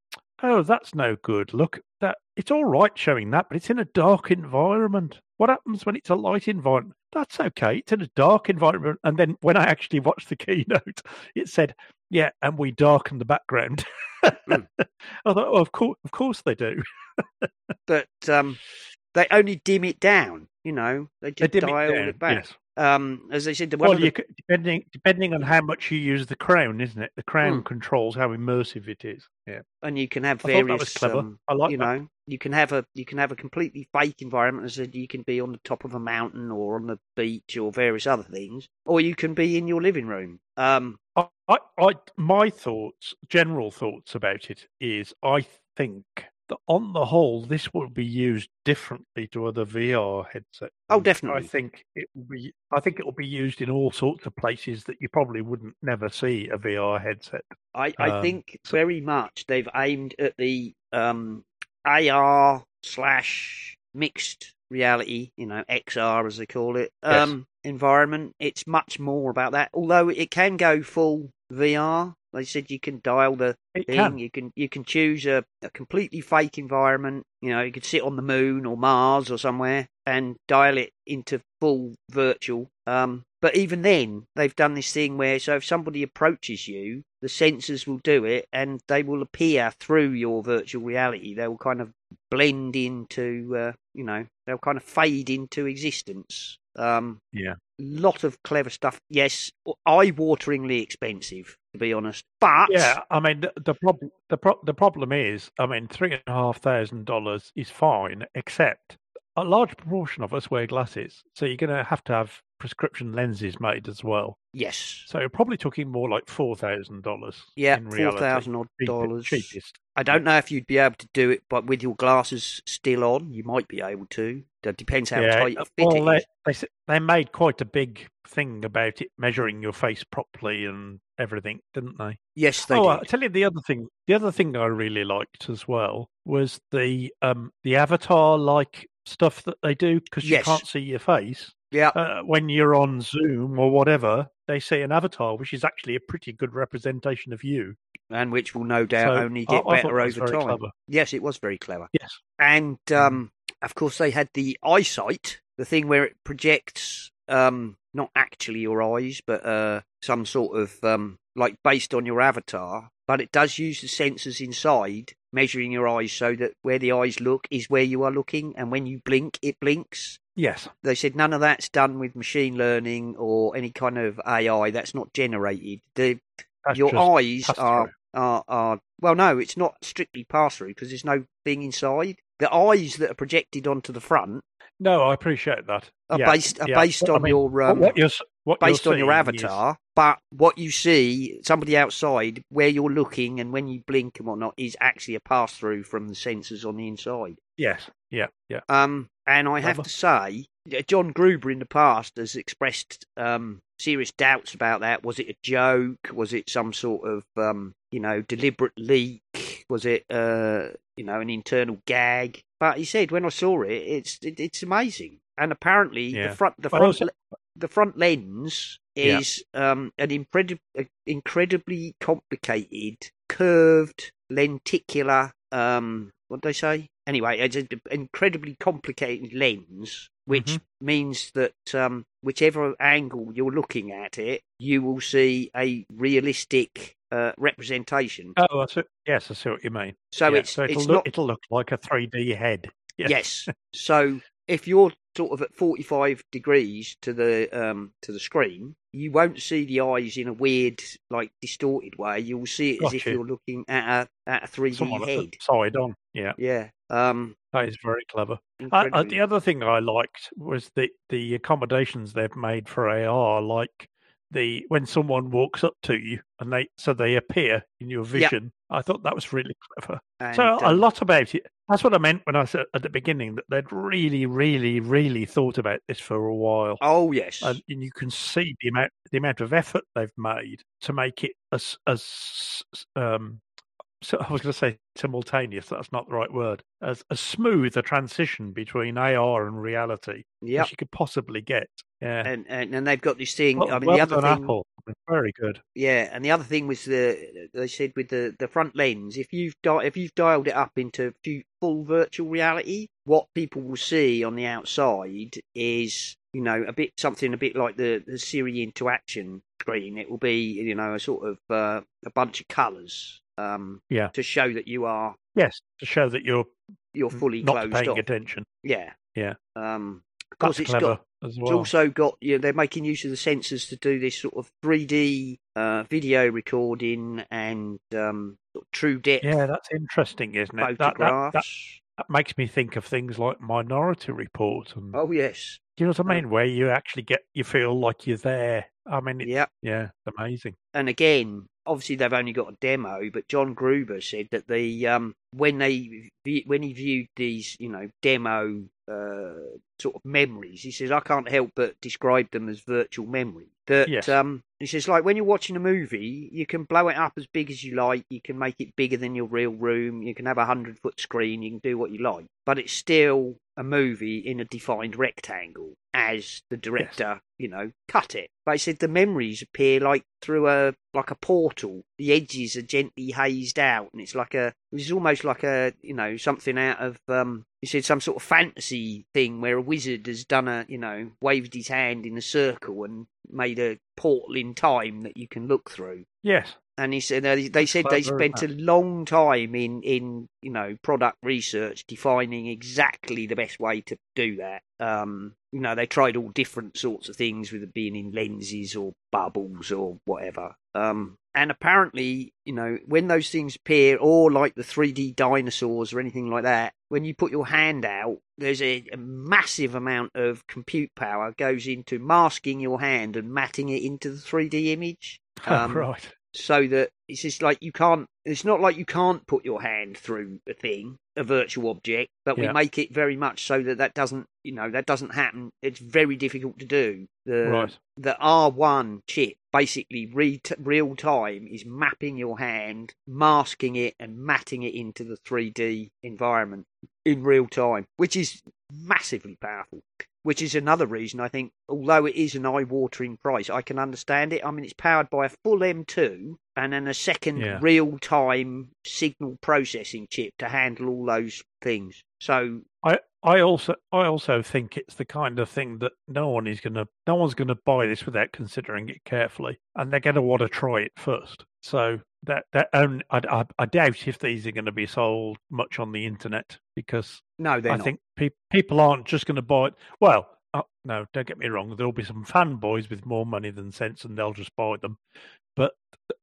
"Oh, that's no good. Look, that it's all right showing that, but it's in a dark environment. What happens when it's a light environment? That's okay. It's in a dark environment." And then when I actually watched the keynote, it said, "Yeah, and we darken the background." I thought, oh, of course, of course they do. but um, they only dim it down. You know, they They just dim it down, it back. yes. Um, as I said, the Well, the- you, c- depending depending on how much you use the crown, isn't it? The crown Hmm. controls how immersive it is. Yeah, and you can have I that various. was clever. um, I like you that. know, you can have a you can have a completely fake environment. As said, you can be on the top of a mountain or on the beach or various other things, or you can be in your living room. Um, I, I, I, my thoughts, general thoughts about it is, I think that on the whole, this will be used differently to other VR headsets. Oh, definitely. I think it will be. I think it will be used in all sorts of places that you probably wouldn't never see a VR headset. I, I Um, think very much they've aimed at the um, AR slash mixed reality, you know, XR as they call it, Yes. um, environment. It's much more about that. Although it can go full VR. They said you can dial the It thing. can. You can you can choose a, a completely fake environment. You know, you could sit on the moon or Mars or somewhere and dial it into full virtual. Um, but even then, they've done this thing where so if somebody approaches you, the sensors will do it and they will appear through your virtual reality. They will kind of blend into, uh, you know, they'll kind of fade into existence. Um, Yeah. lot of clever stuff. Yes, eye-wateringly expensive, to be honest. But Yeah, I mean the, the problem the pro- the problem is, I mean, three and a half thousand dollars is fine, except a large proportion of us wear glasses, so you're going to have to have prescription lenses made as well. yes, So you're probably talking more like four thousand dollars. yeah, in four odd dollars. cheapest. I don't know if you'd be able to do it, but with your glasses still on, you might be able to. That depends how yeah, tight fit well, it they, they they made quite a big thing about it measuring your face properly and everything, didn't they? Yes, they did. oh, do. I'll tell you the other thing. The other thing I really liked as well was the um the avatar like stuff that they do because you can't see your face. Yeah, Uh, when you're on Zoom or whatever, they see an avatar, which is actually a pretty good representation of you. and which will no doubt So only get I thought better over time. clever. Yes, it was very clever. Yes. And um, of course, they had the eyesight, the thing where it projects um, not actually your eyes, but uh, some sort of um, like based on your avatar. But it does use the sensors inside, measuring your eyes so that where the eyes look is where you are looking, and when you blink, it blinks. Yes. They said none of that's done with machine learning or any kind of AI. That's not generated. The That's your eyes are, are are well no it's not strictly pass through because there's no thing inside the eyes that are projected onto the front No, I appreciate that. Are Yeah, based are yeah. based But, I on mean, your um, what you're what you're based on your seeing is- avatar but what you see somebody outside where you're looking and when you blink and whatnot is actually a pass through from the sensors on the inside yes. Yeah. Yeah. um and i have to say uh, john gruber in the past has expressed um serious doubts about that was it a joke was it some sort of um you know deliberate leak was it uh you know an internal gag but he said when i saw it it's it, it's amazing and apparently Yeah. the front the front also- the front lens Yeah. is um an incredible incredibly complicated curved lenticular um what did they say anyway it's an incredibly complicated lens which Mhm. means that um whichever angle you're looking at it you will see a realistic uh, representation Oh, I see, yes, I see what you mean. so Yeah, it's so it'll it's look not it'll look like a 3D head. Yeah. Yes. So if you're sort of at 45 degrees to the um to the screen, you won't see the eyes in a weird, like distorted way. You'll see it as if you're looking at a at a 3D Somewhat head. side on. Yeah, Yeah. Um. that is very clever. Uh, uh, the other thing I liked was the the accommodations they've made for AR, like the when someone walks up to you and they so they appear in your vision. I thought that was really clever. and, so a um, lot about it. That's what I meant when I said at the beginning that they'd really, really, really thought about this for a while. Oh yes. and, and you can see the amount the amount of effort they've made to make it as as um so I was going to say simultaneous. That's not the right word. As as smooth a transition between AR and reality Yep. as you could possibly get. Yeah. And, and and they've got this thing. well, I mean, well the other thing. Apple. Very good. Yeah, and the other thing was the they said with the, the front lens, if you've di- if you've dialed it up into full virtual reality, what people will see on the outside is you know a bit something a bit like the the Siri interaction screen. It will be you know a sort of uh, a bunch of colours. Um, Yeah. To show that you are Yes, to show that you're you're fully not closed paying off. attention. Yeah. Yeah. Um, of course, That's it's got as It's also got, you know, they're making use of the sensors to do this sort of 3D uh, video recording and um, sort of true depth yeah, that's interesting, isn't it? That, that, that, that makes me think of things like Minority Report, and Oh yes, Do you know what I mean, where you actually get you feel like you're there. I mean, yeah. yeah, it's amazing. And again, obviously they've only got a demo, but John Gruber said that the um, when they when he viewed these, you know, demo uh, sort of memories, he says I can't help but describe them as virtual memories. That Yes. um, he says like when you're watching a movie, you can blow it up as big as you like, you can make it bigger than your real room, you can have a hundred foot screen, you can do what you like, but it's still a movie in a defined rectangle as the director, you know, cut it. But he said the memories appear like through a like a portal. The edges are gently hazed out, and it's like a it's almost like a you know something out of um. He said some sort of fantasy thing where a wizard has done a you know waved his hand in a circle and made a portal in time that you can look through. Yes, And he said uh, they said they spent a long time in in you know product research defining exactly the best way to do that. Um, you know they tried all different sorts of things with it being in lenses or bubbles or whatever. Um, and apparently, you know, when those things appear, or like the 3D dinosaurs or anything like that, when you put your hand out, there's a, a massive amount of compute power goes into masking your hand and matting it into the 3D image Um, right. So that it's just like you can't it's not like you can't put your hand through a thing a virtual object but we make it very much so that that doesn't you know that doesn't happen. It's very difficult to do. The Right. the R1 chip basically re- real time is mapping your hand masking it and matting it into the 3D environment in real time which is massively powerful which is another reason I think, although it is an eye-watering price, I can understand it. I mean, it's powered by a full M2 and then a second Yeah. real-time signal processing chip to handle all those things. So, I I also I also think it's the kind of thing that no one is gonna no one's gonna buy this without considering it carefully, and they're gonna want to try it first. So that that only, I, I I doubt if these are going to be sold much on the internet because no, they're I not. think pe- people aren't just going to buy it. Well, uh, no, don't get me wrong. There'll be some fanboys with more money than sense, and they'll just buy them. But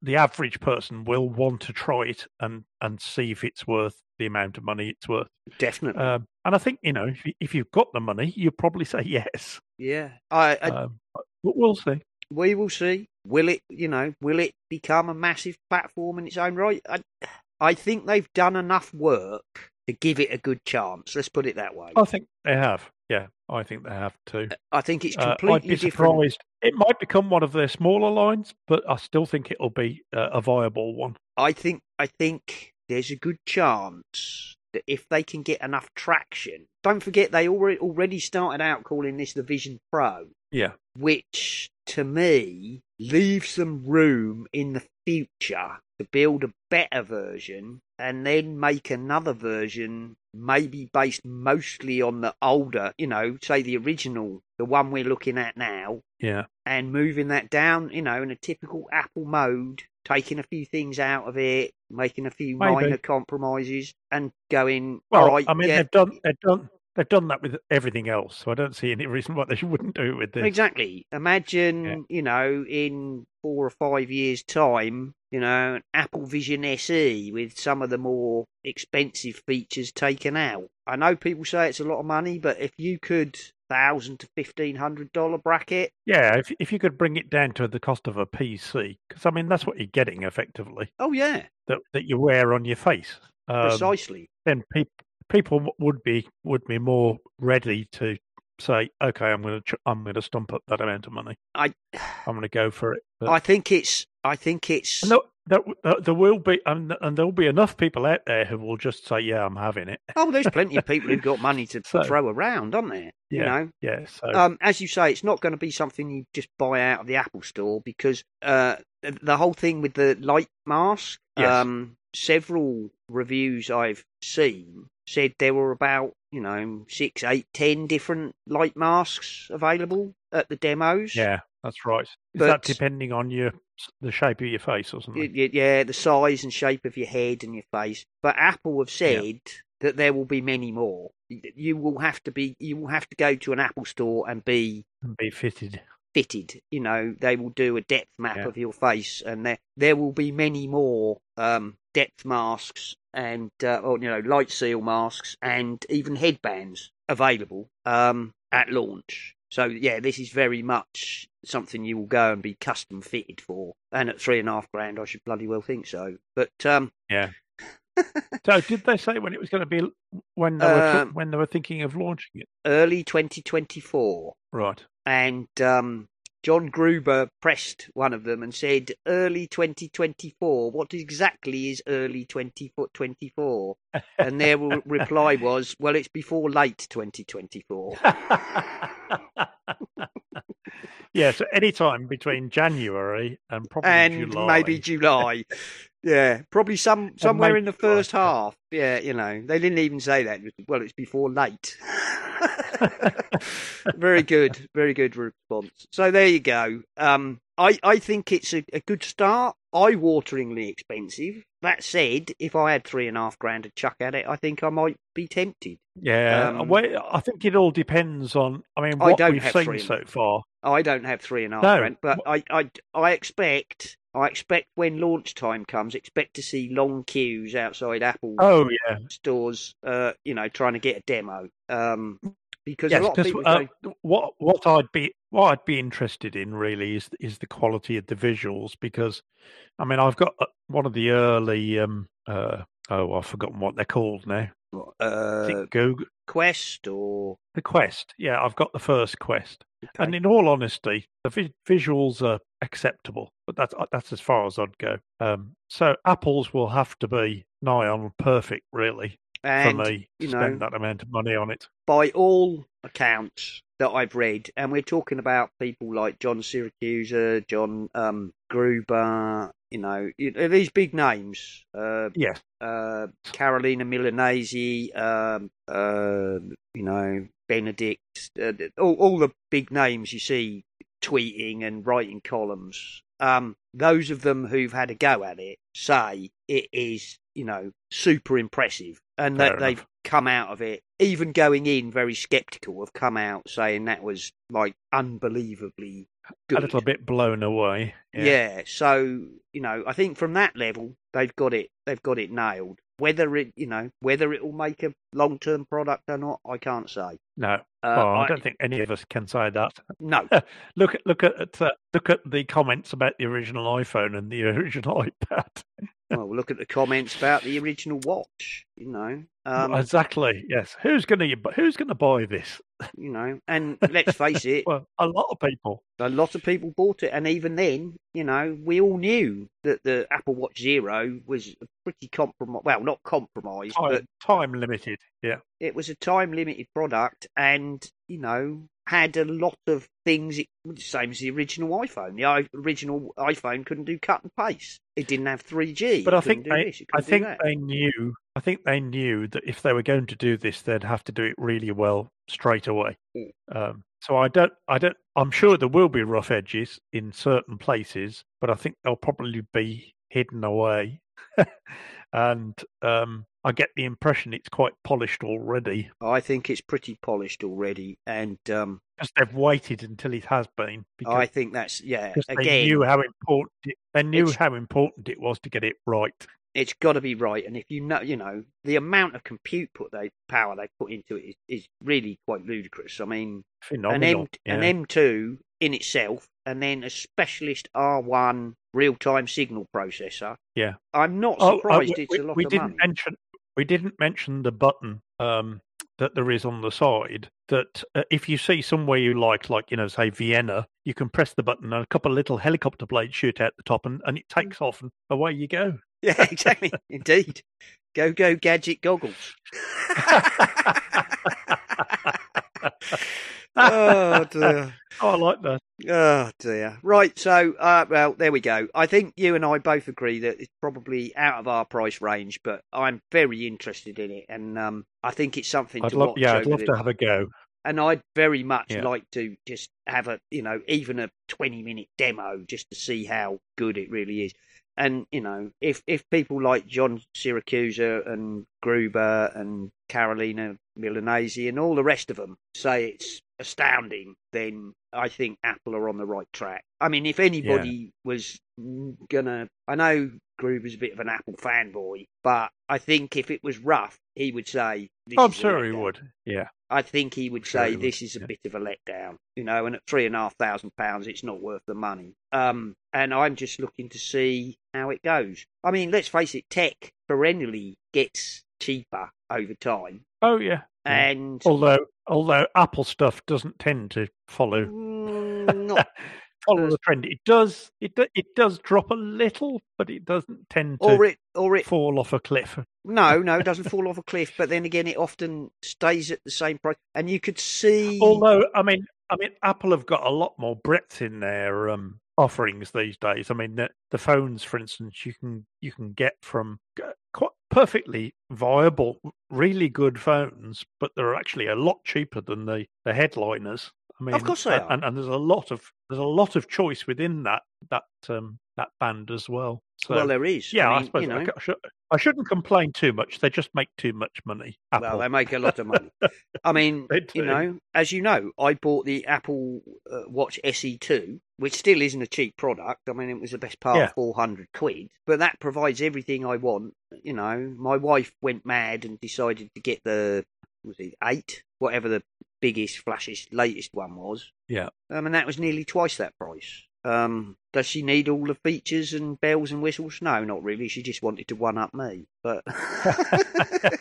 the average person will want to try it and and see if it's worth the amount of money it's worth. Definitely. Um, and I think you know if, you, if you've got the money, you'll probably say yes. yeah. I, I Um, but we'll see. We will see. Will it, you know, will it become a massive platform in its own right? I, I think they've done enough work to give it a good chance. Let's put it that way. I think they have. Yeah, I think they have too. I think it's Uh, I'd completely be different. surprised. It might become one of their smaller lines, but I still think it'll be uh, a viable one. I think I think there's a good chance that if they can get enough traction, don't forget they already already started out calling this the Vision Pro, Yeah. which to me leave some room in the future to build a better version and then make another version maybe based mostly on the older, you know, say the original, the one we're looking at now, Yeah. and moving that down, you know, in a typical Apple mode, taking a few things out of it, making a few Maybe. minor compromises, and going. Well, all right, I mean, yeah, they've done they've done they've done that with everything else, so I don't see any reason why they wouldn't do it with this. exactly. Imagine, Yeah. you know, in four or five years' time, you know, an Apple Vision SE with some of the more expensive features taken out. I know people say it's a lot of money, but if you could thousand to fifteen hundred dollar bracket, Yeah, if if you could bring it down to the cost of a PC, because I mean that's what you're getting effectively oh yeah, that that you wear on your face. Um, precisely. then people people would be would be more ready to say, okay, I'm going to ch- I'm going to stump up that amount of money. I I'm going to go for it. But, I think it's I think it's and there, there, will be and, and there will be enough people out there who will just say, yeah, I'm having it. Oh, there's plenty of people who've got money to So- throw around, aren't there? You Yeah. know, Yeah, so um, as you say, it's not going to be something you just buy out of the Apple Store because uh, the whole thing with the light mask. Yes. Um, several reviews I've seen said there were about you know six, eight, ten different light masks available at the demos. yeah, That's right. Is But- that depending on your the shape of your face or something? Yeah, the size and shape of your head and your face. But Apple have said that there will be many more. You will have to be. You will have to go to an Apple store and be and be fitted. fitted. You know, they will do a depth map Yeah. of your face, and there there will be many more um, depth masks and uh, or you know light seal masks and even headbands available um, at launch. So yeah, this is very much something you will go and be custom fitted for, and at three and a half grand, I should bloody well think so. But um, Yeah. so did they say when it was going to be when they were Um, when they were thinking of launching it? early 2024. Right. and um, John Gruber pressed one of them and said, "Early 2024. What exactly is early 2024?" And their reply was, "Well, it's before late 2024." yeah, so any time between January and probably and July. maybe July. yeah, probably some somewhere in the first half. Yeah, you know, they didn't even say that. Well, it's before late. very good, very good response. So there you go. Um, I I think it's a, a good start. Eye-wateringly expensive. That said, if I had three and a half grand to chuck at it, I think I might be tempted. Yeah, Um, well, I think it all depends on. I mean, I what don't we've seen so far. I don't have three and a half No. grand, but I, I, I expect, I expect when launch time comes, expect to see long queues outside Apple Oh yeah, stores, uh, you know, trying to get a demo. Um, because yes. a lot of 'cause, people uh, go, what what I'd be what I'd be interested in really is is the quality of the visuals because, I mean, I've got uh, one of the early um uh oh I've forgotten what they're called now. Uh, Google Quest or the Quest? Yeah, I've got the first Quest. okay. And in all honesty, the vi- visuals are acceptable, but that's uh, that's as far as I'd go. Um, so apples will have to be nigh on perfect, really, And, for me you to know, spend that amount of money on it. by all accounts that I've read, and we're talking about people like John Siracusa, John um, Gruber, you know, these big names. Uh, Yes, uh, Carolina Milanesi, um, uh, you know, Benedict, uh, all, all the big names you see tweeting and writing columns. Um, those of them who've had a go at it say it is, you know, super impressive, and that they've come out of it, even going in very sceptical, have come out saying that was like unbelievably good. a little bit blown away. Yeah. So you know, I think from that level they've got it. They've got it nailed. Whether it, you know, whether it will make a long-term product or not, I can't say. No, Uh, well, I, I- don't think any of us can say that. No, Look at look at uh, look at the comments about the original iPhone and the original iPad. well, look at the comments about the original watch. You know, um, exactly. Yes. Who's gonna who's gonna buy this? You know, and let's face it, Well, a lot of people. a lot of people bought it, and even then, you know, we all knew that the Apple Watch Zero was a pretty compromised. Well, not compromised, but Time, time limited. Yeah. it was a time limited product and you know had a lot of things it, same as the original iphone the I, original iphone couldn't do cut and paste it didn't have 3g But I think they, this, I think that. they knew. I think they knew that if they were going to do this, they'd have to do it really well straight away. Mm. Um, so I don't, I don't. I'm sure there will be rough edges in certain places, but I think they'll probably be hidden away. and um, I get the impression it's quite polished already i think it's pretty polished already and um because they've waited until it has been. Because, i think that's yeah because they knew how important it, they knew how important it was to get it right. it's got to be right and if you know you know the amount of compute put they power they put into it is, is really quite ludicrous i mean Phenomenal. an yeah. M an M2 in itself, and then a specialist R1 real-time signal processor. Yeah. I'm not Oh, uh, surprised we- it's a lot we of didn't money. mention we didn't mention the button um, that there is on the side. That uh, if you see somewhere you like, like you know, say Vienna, you can press the button and a couple of little helicopter blades shoot out the top, and, and it takes off, and away you go. Yeah, exactly. Indeed. Go go gadget goggles. oh dear. Oh, I like that. Oh dear. Right, so uh, well, there we go. I think you and I both agree that it's probably out of our price range, but I'm very interested in it, and um, I think it's something I'd to love, watch. yeah, I'd love the- to have a go. and I'd very much Yeah. like to just have a you know even a twenty minute demo just to see how good it really is. And you know, if if people like John Siracusa and Gruber and Carolina Milanesi and all the rest of them say it's astounding, then I think Apple are on the right track. I mean, if anybody was gonna, I know Groove is a bit of an Apple fanboy, but I think if it was rough, he would say. This I'm is sure he would. Yeah. I think he would Sure say he would, this is a yeah. bit of a letdown, you know, and at three and a half thousand pounds, it's not worth the money. Um, and I'm just looking to see how it goes. I mean, let's face it, tech perennially gets cheaper over time, Oh yeah. Yeah. and Although although Apple stuff doesn't tend to follow Mm, not follow the trend. It does it do, it does drop a little, but it doesn't tend to or it or it fall off a cliff. no no it doesn't fall off a cliff, but then again, it often stays at the same price, and you could see. Although I mean I mean Apple have got a lot more breadth in their um, offerings these days. I mean the, the phones, for instance, you can you can get from uh, quite perfectly viable, really good phones, but they're actually a lot cheaper than the, the headliners. I mean, of course they and, are. and, and there's a lot of there's a lot of choice within that that um, that band as well. So, well, there is. yeah, I, I, suppose you know. I, should, I shouldn't complain too much. They just make too much money. Apple. Well, they make a lot of money. I mean, you know, as you know, I bought the Apple uh, Watch SE2, which still isn't a cheap product. I mean, it was the best part Yeah. of 400 quid, but that provides everything I want. You know, my wife went mad and decided to get the, was it eight? Whatever the biggest, flashiest, latest one was. Yeah. Um, and that was nearly twice that price. Um, does she need all the features and bells and whistles? No, not really. She just wanted to one up me. But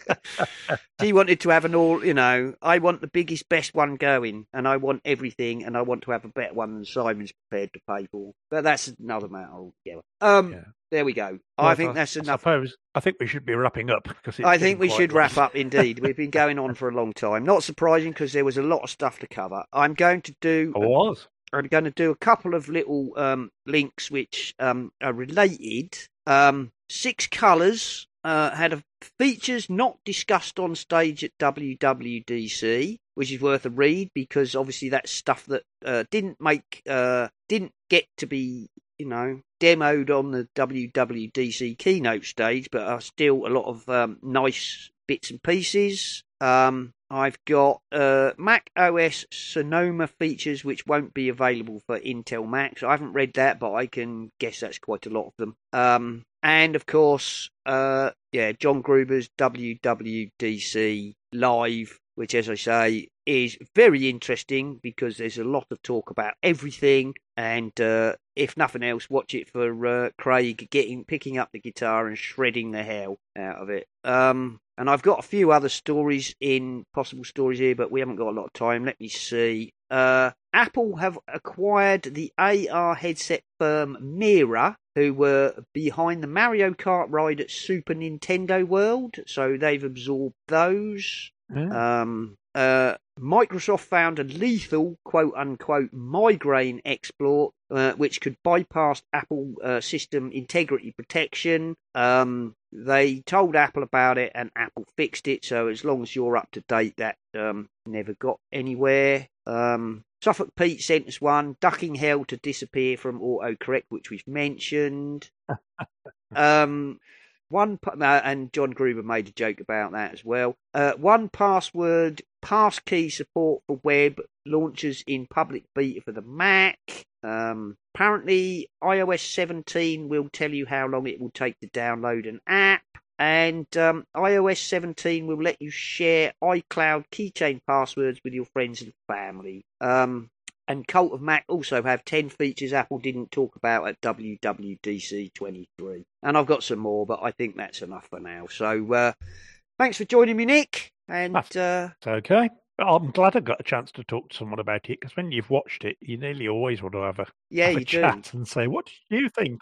she wanted to have an all, you know, I want the biggest, best one going, and I want everything, and I want to have a better one than Simon's prepared to pay for. But that's another matter altogether. Um, Yeah. there we go. Well, I think that's I enough. suppose I think we should be wrapping up because I think we should late. wrap up indeed. We've been going on for a long time. Not surprising because there was a lot of stuff to cover. I'm going to do I was. I'm going to do a couple of little um, links which um, are related. Um, Six Colours uh, had a features not discussed on stage at WWDC, which is worth a read because obviously that's stuff that uh, didn't make uh, didn't get to be you know demoed on the WWDC keynote stage, but are still a lot of um, nice bits and pieces. Um, I've got uh, Mac OS Sonoma features which won't be available for Intel Macs. I haven't read that, but I can guess that's quite a lot of them. Um, and of course, uh, yeah, John Gruber's WWDC live, which, as I say, is very interesting because there's a lot of talk about everything. And uh, if nothing else, watch it for uh, Craig getting picking up the guitar and shredding the hell out of it. Um, and I've got a few other stories in possible stories here, but we haven't got a lot of time. Let me see. Uh, Apple have acquired the AR headset firm Mira, who were behind the Mario Kart ride at Super Nintendo World, so they've absorbed those. Um, uh, Microsoft found a lethal quote unquote migraine exploit uh, which could bypass Apple uh, system integrity protection. Um, they told Apple about it and Apple fixed it. So as long as you're up to date, that um, never got anywhere. Um, Suffolk Pete sent us one, ducking hell to disappear from autocorrect, which we've mentioned. um, one and John Gruber made a joke about that as well. Uh, 1Password passkey support for web launches in public beta for the Mac. Um, apparently, iOS 17 will tell you how long it will take to download an app. And um, iOS 17 will let you share iCloud keychain passwords with your friends and family. Um, and Cult of Mac also have 10 features Apple didn't talk about at WWDC 23. And I've got some more, but I think that's enough for now. So uh, thanks for joining me, Nick. And uh, okay. I'm glad I got a chance to talk to someone about it because when you've watched it, you nearly always want to have a, yeah, have a do. chat and say, "What do you think?"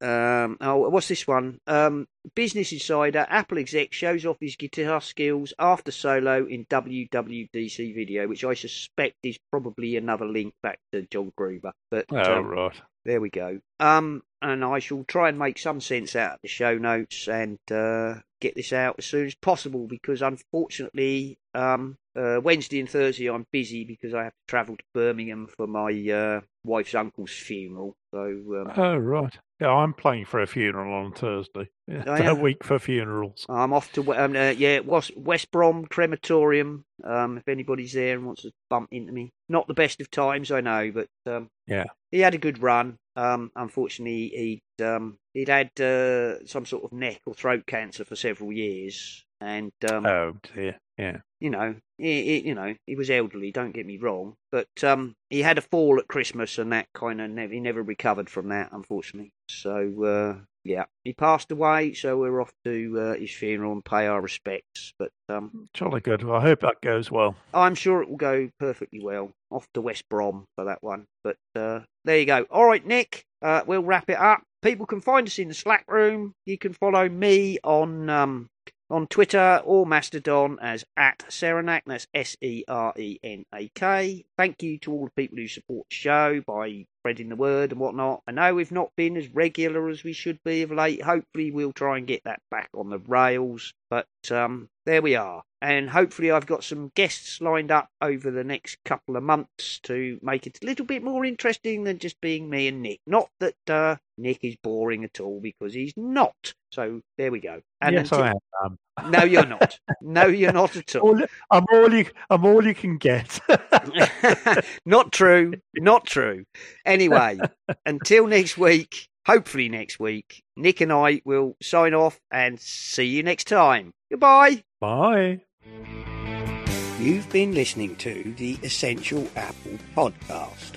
Um, oh, what's this one? Um, Business Insider, Apple exec shows off his guitar skills after solo in WWDC video, which I suspect is probably another link back to John Gruber. But Oh, um, right. there we go. Um, and I shall try and make some sense out of the show notes and uh, get this out as soon as possible because unfortunately, um, uh, Wednesday and Thursday I'm busy because I have to travel to Birmingham for my uh, wife's uncle's funeral. So um, Oh, right. Yeah, I'm playing for a funeral on Thursday. Yeah, a week for funerals. I'm off to um, uh, yeah West, West Brom crematorium. Um, if anybody's there and wants to bump into me, not the best of times, I know, but um, Yeah. he had a good run. Um, unfortunately, he'd um, he'd had uh, some sort of neck or throat cancer for several years, and um, Oh, dear. Yeah. you know, he, he, you know, he was elderly. Don't get me wrong, but um, he had a fall at Christmas, and that kind of never, he never recovered from that, unfortunately. So uh, yeah, he passed away. So we're off to uh, his funeral and pay our respects. But um, Jolly good. Well, I hope that goes well. I'm sure it will go perfectly well. Off to West Brom for that one. But uh, there you go. All right, Nick. Uh, we'll wrap it up. People can find us in the Slack room. You can follow me on um, on Twitter or Mastodon as at Serenak. That's S E R E N A K. Thank you to all the people who support the show by spreading the word and whatnot. I know we've not been as regular as we should be of late. Hopefully, we'll try and get that back on the rails. But um, there we are. And hopefully, I've got some guests lined up over the next couple of months to make it a little bit more interesting than just being me and Nick. Not that uh, Nick is boring at all, because he's not. So there we go. And yes, until- I am. Um. No, you're not. No, you're not at all. All, I'm all you. I'm all you can get. not true. Not true. Anyway, until next week, hopefully next week, Nick and I will sign off and see you next time. Goodbye. Bye. You've been listening to the Essential Apple podcast.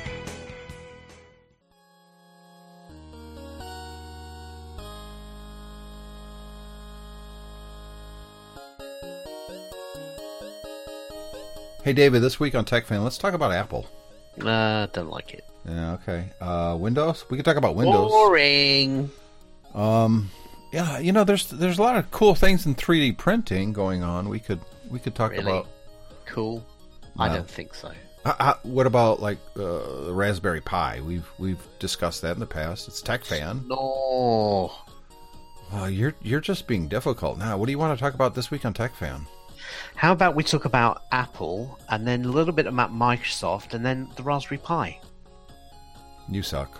Hey, David, this week on TechFan, let's talk about Apple. Uh, don't like it. Yeah, okay. Uh, Windows? We can talk about Windows. Boring. Um, yeah, you know, there's there's a lot of cool things in 3D printing going on. We could we could talk Really? about. Cool. I don't think so. Uh, uh, what about like uh, the Raspberry Pi? We've we've discussed that in the past. It's TechFan. No. Well, you're you're just being difficult now. What do you want to talk about this week on TechFan? How about we talk about Apple and then a little bit about Microsoft and then the Raspberry Pi? You suck.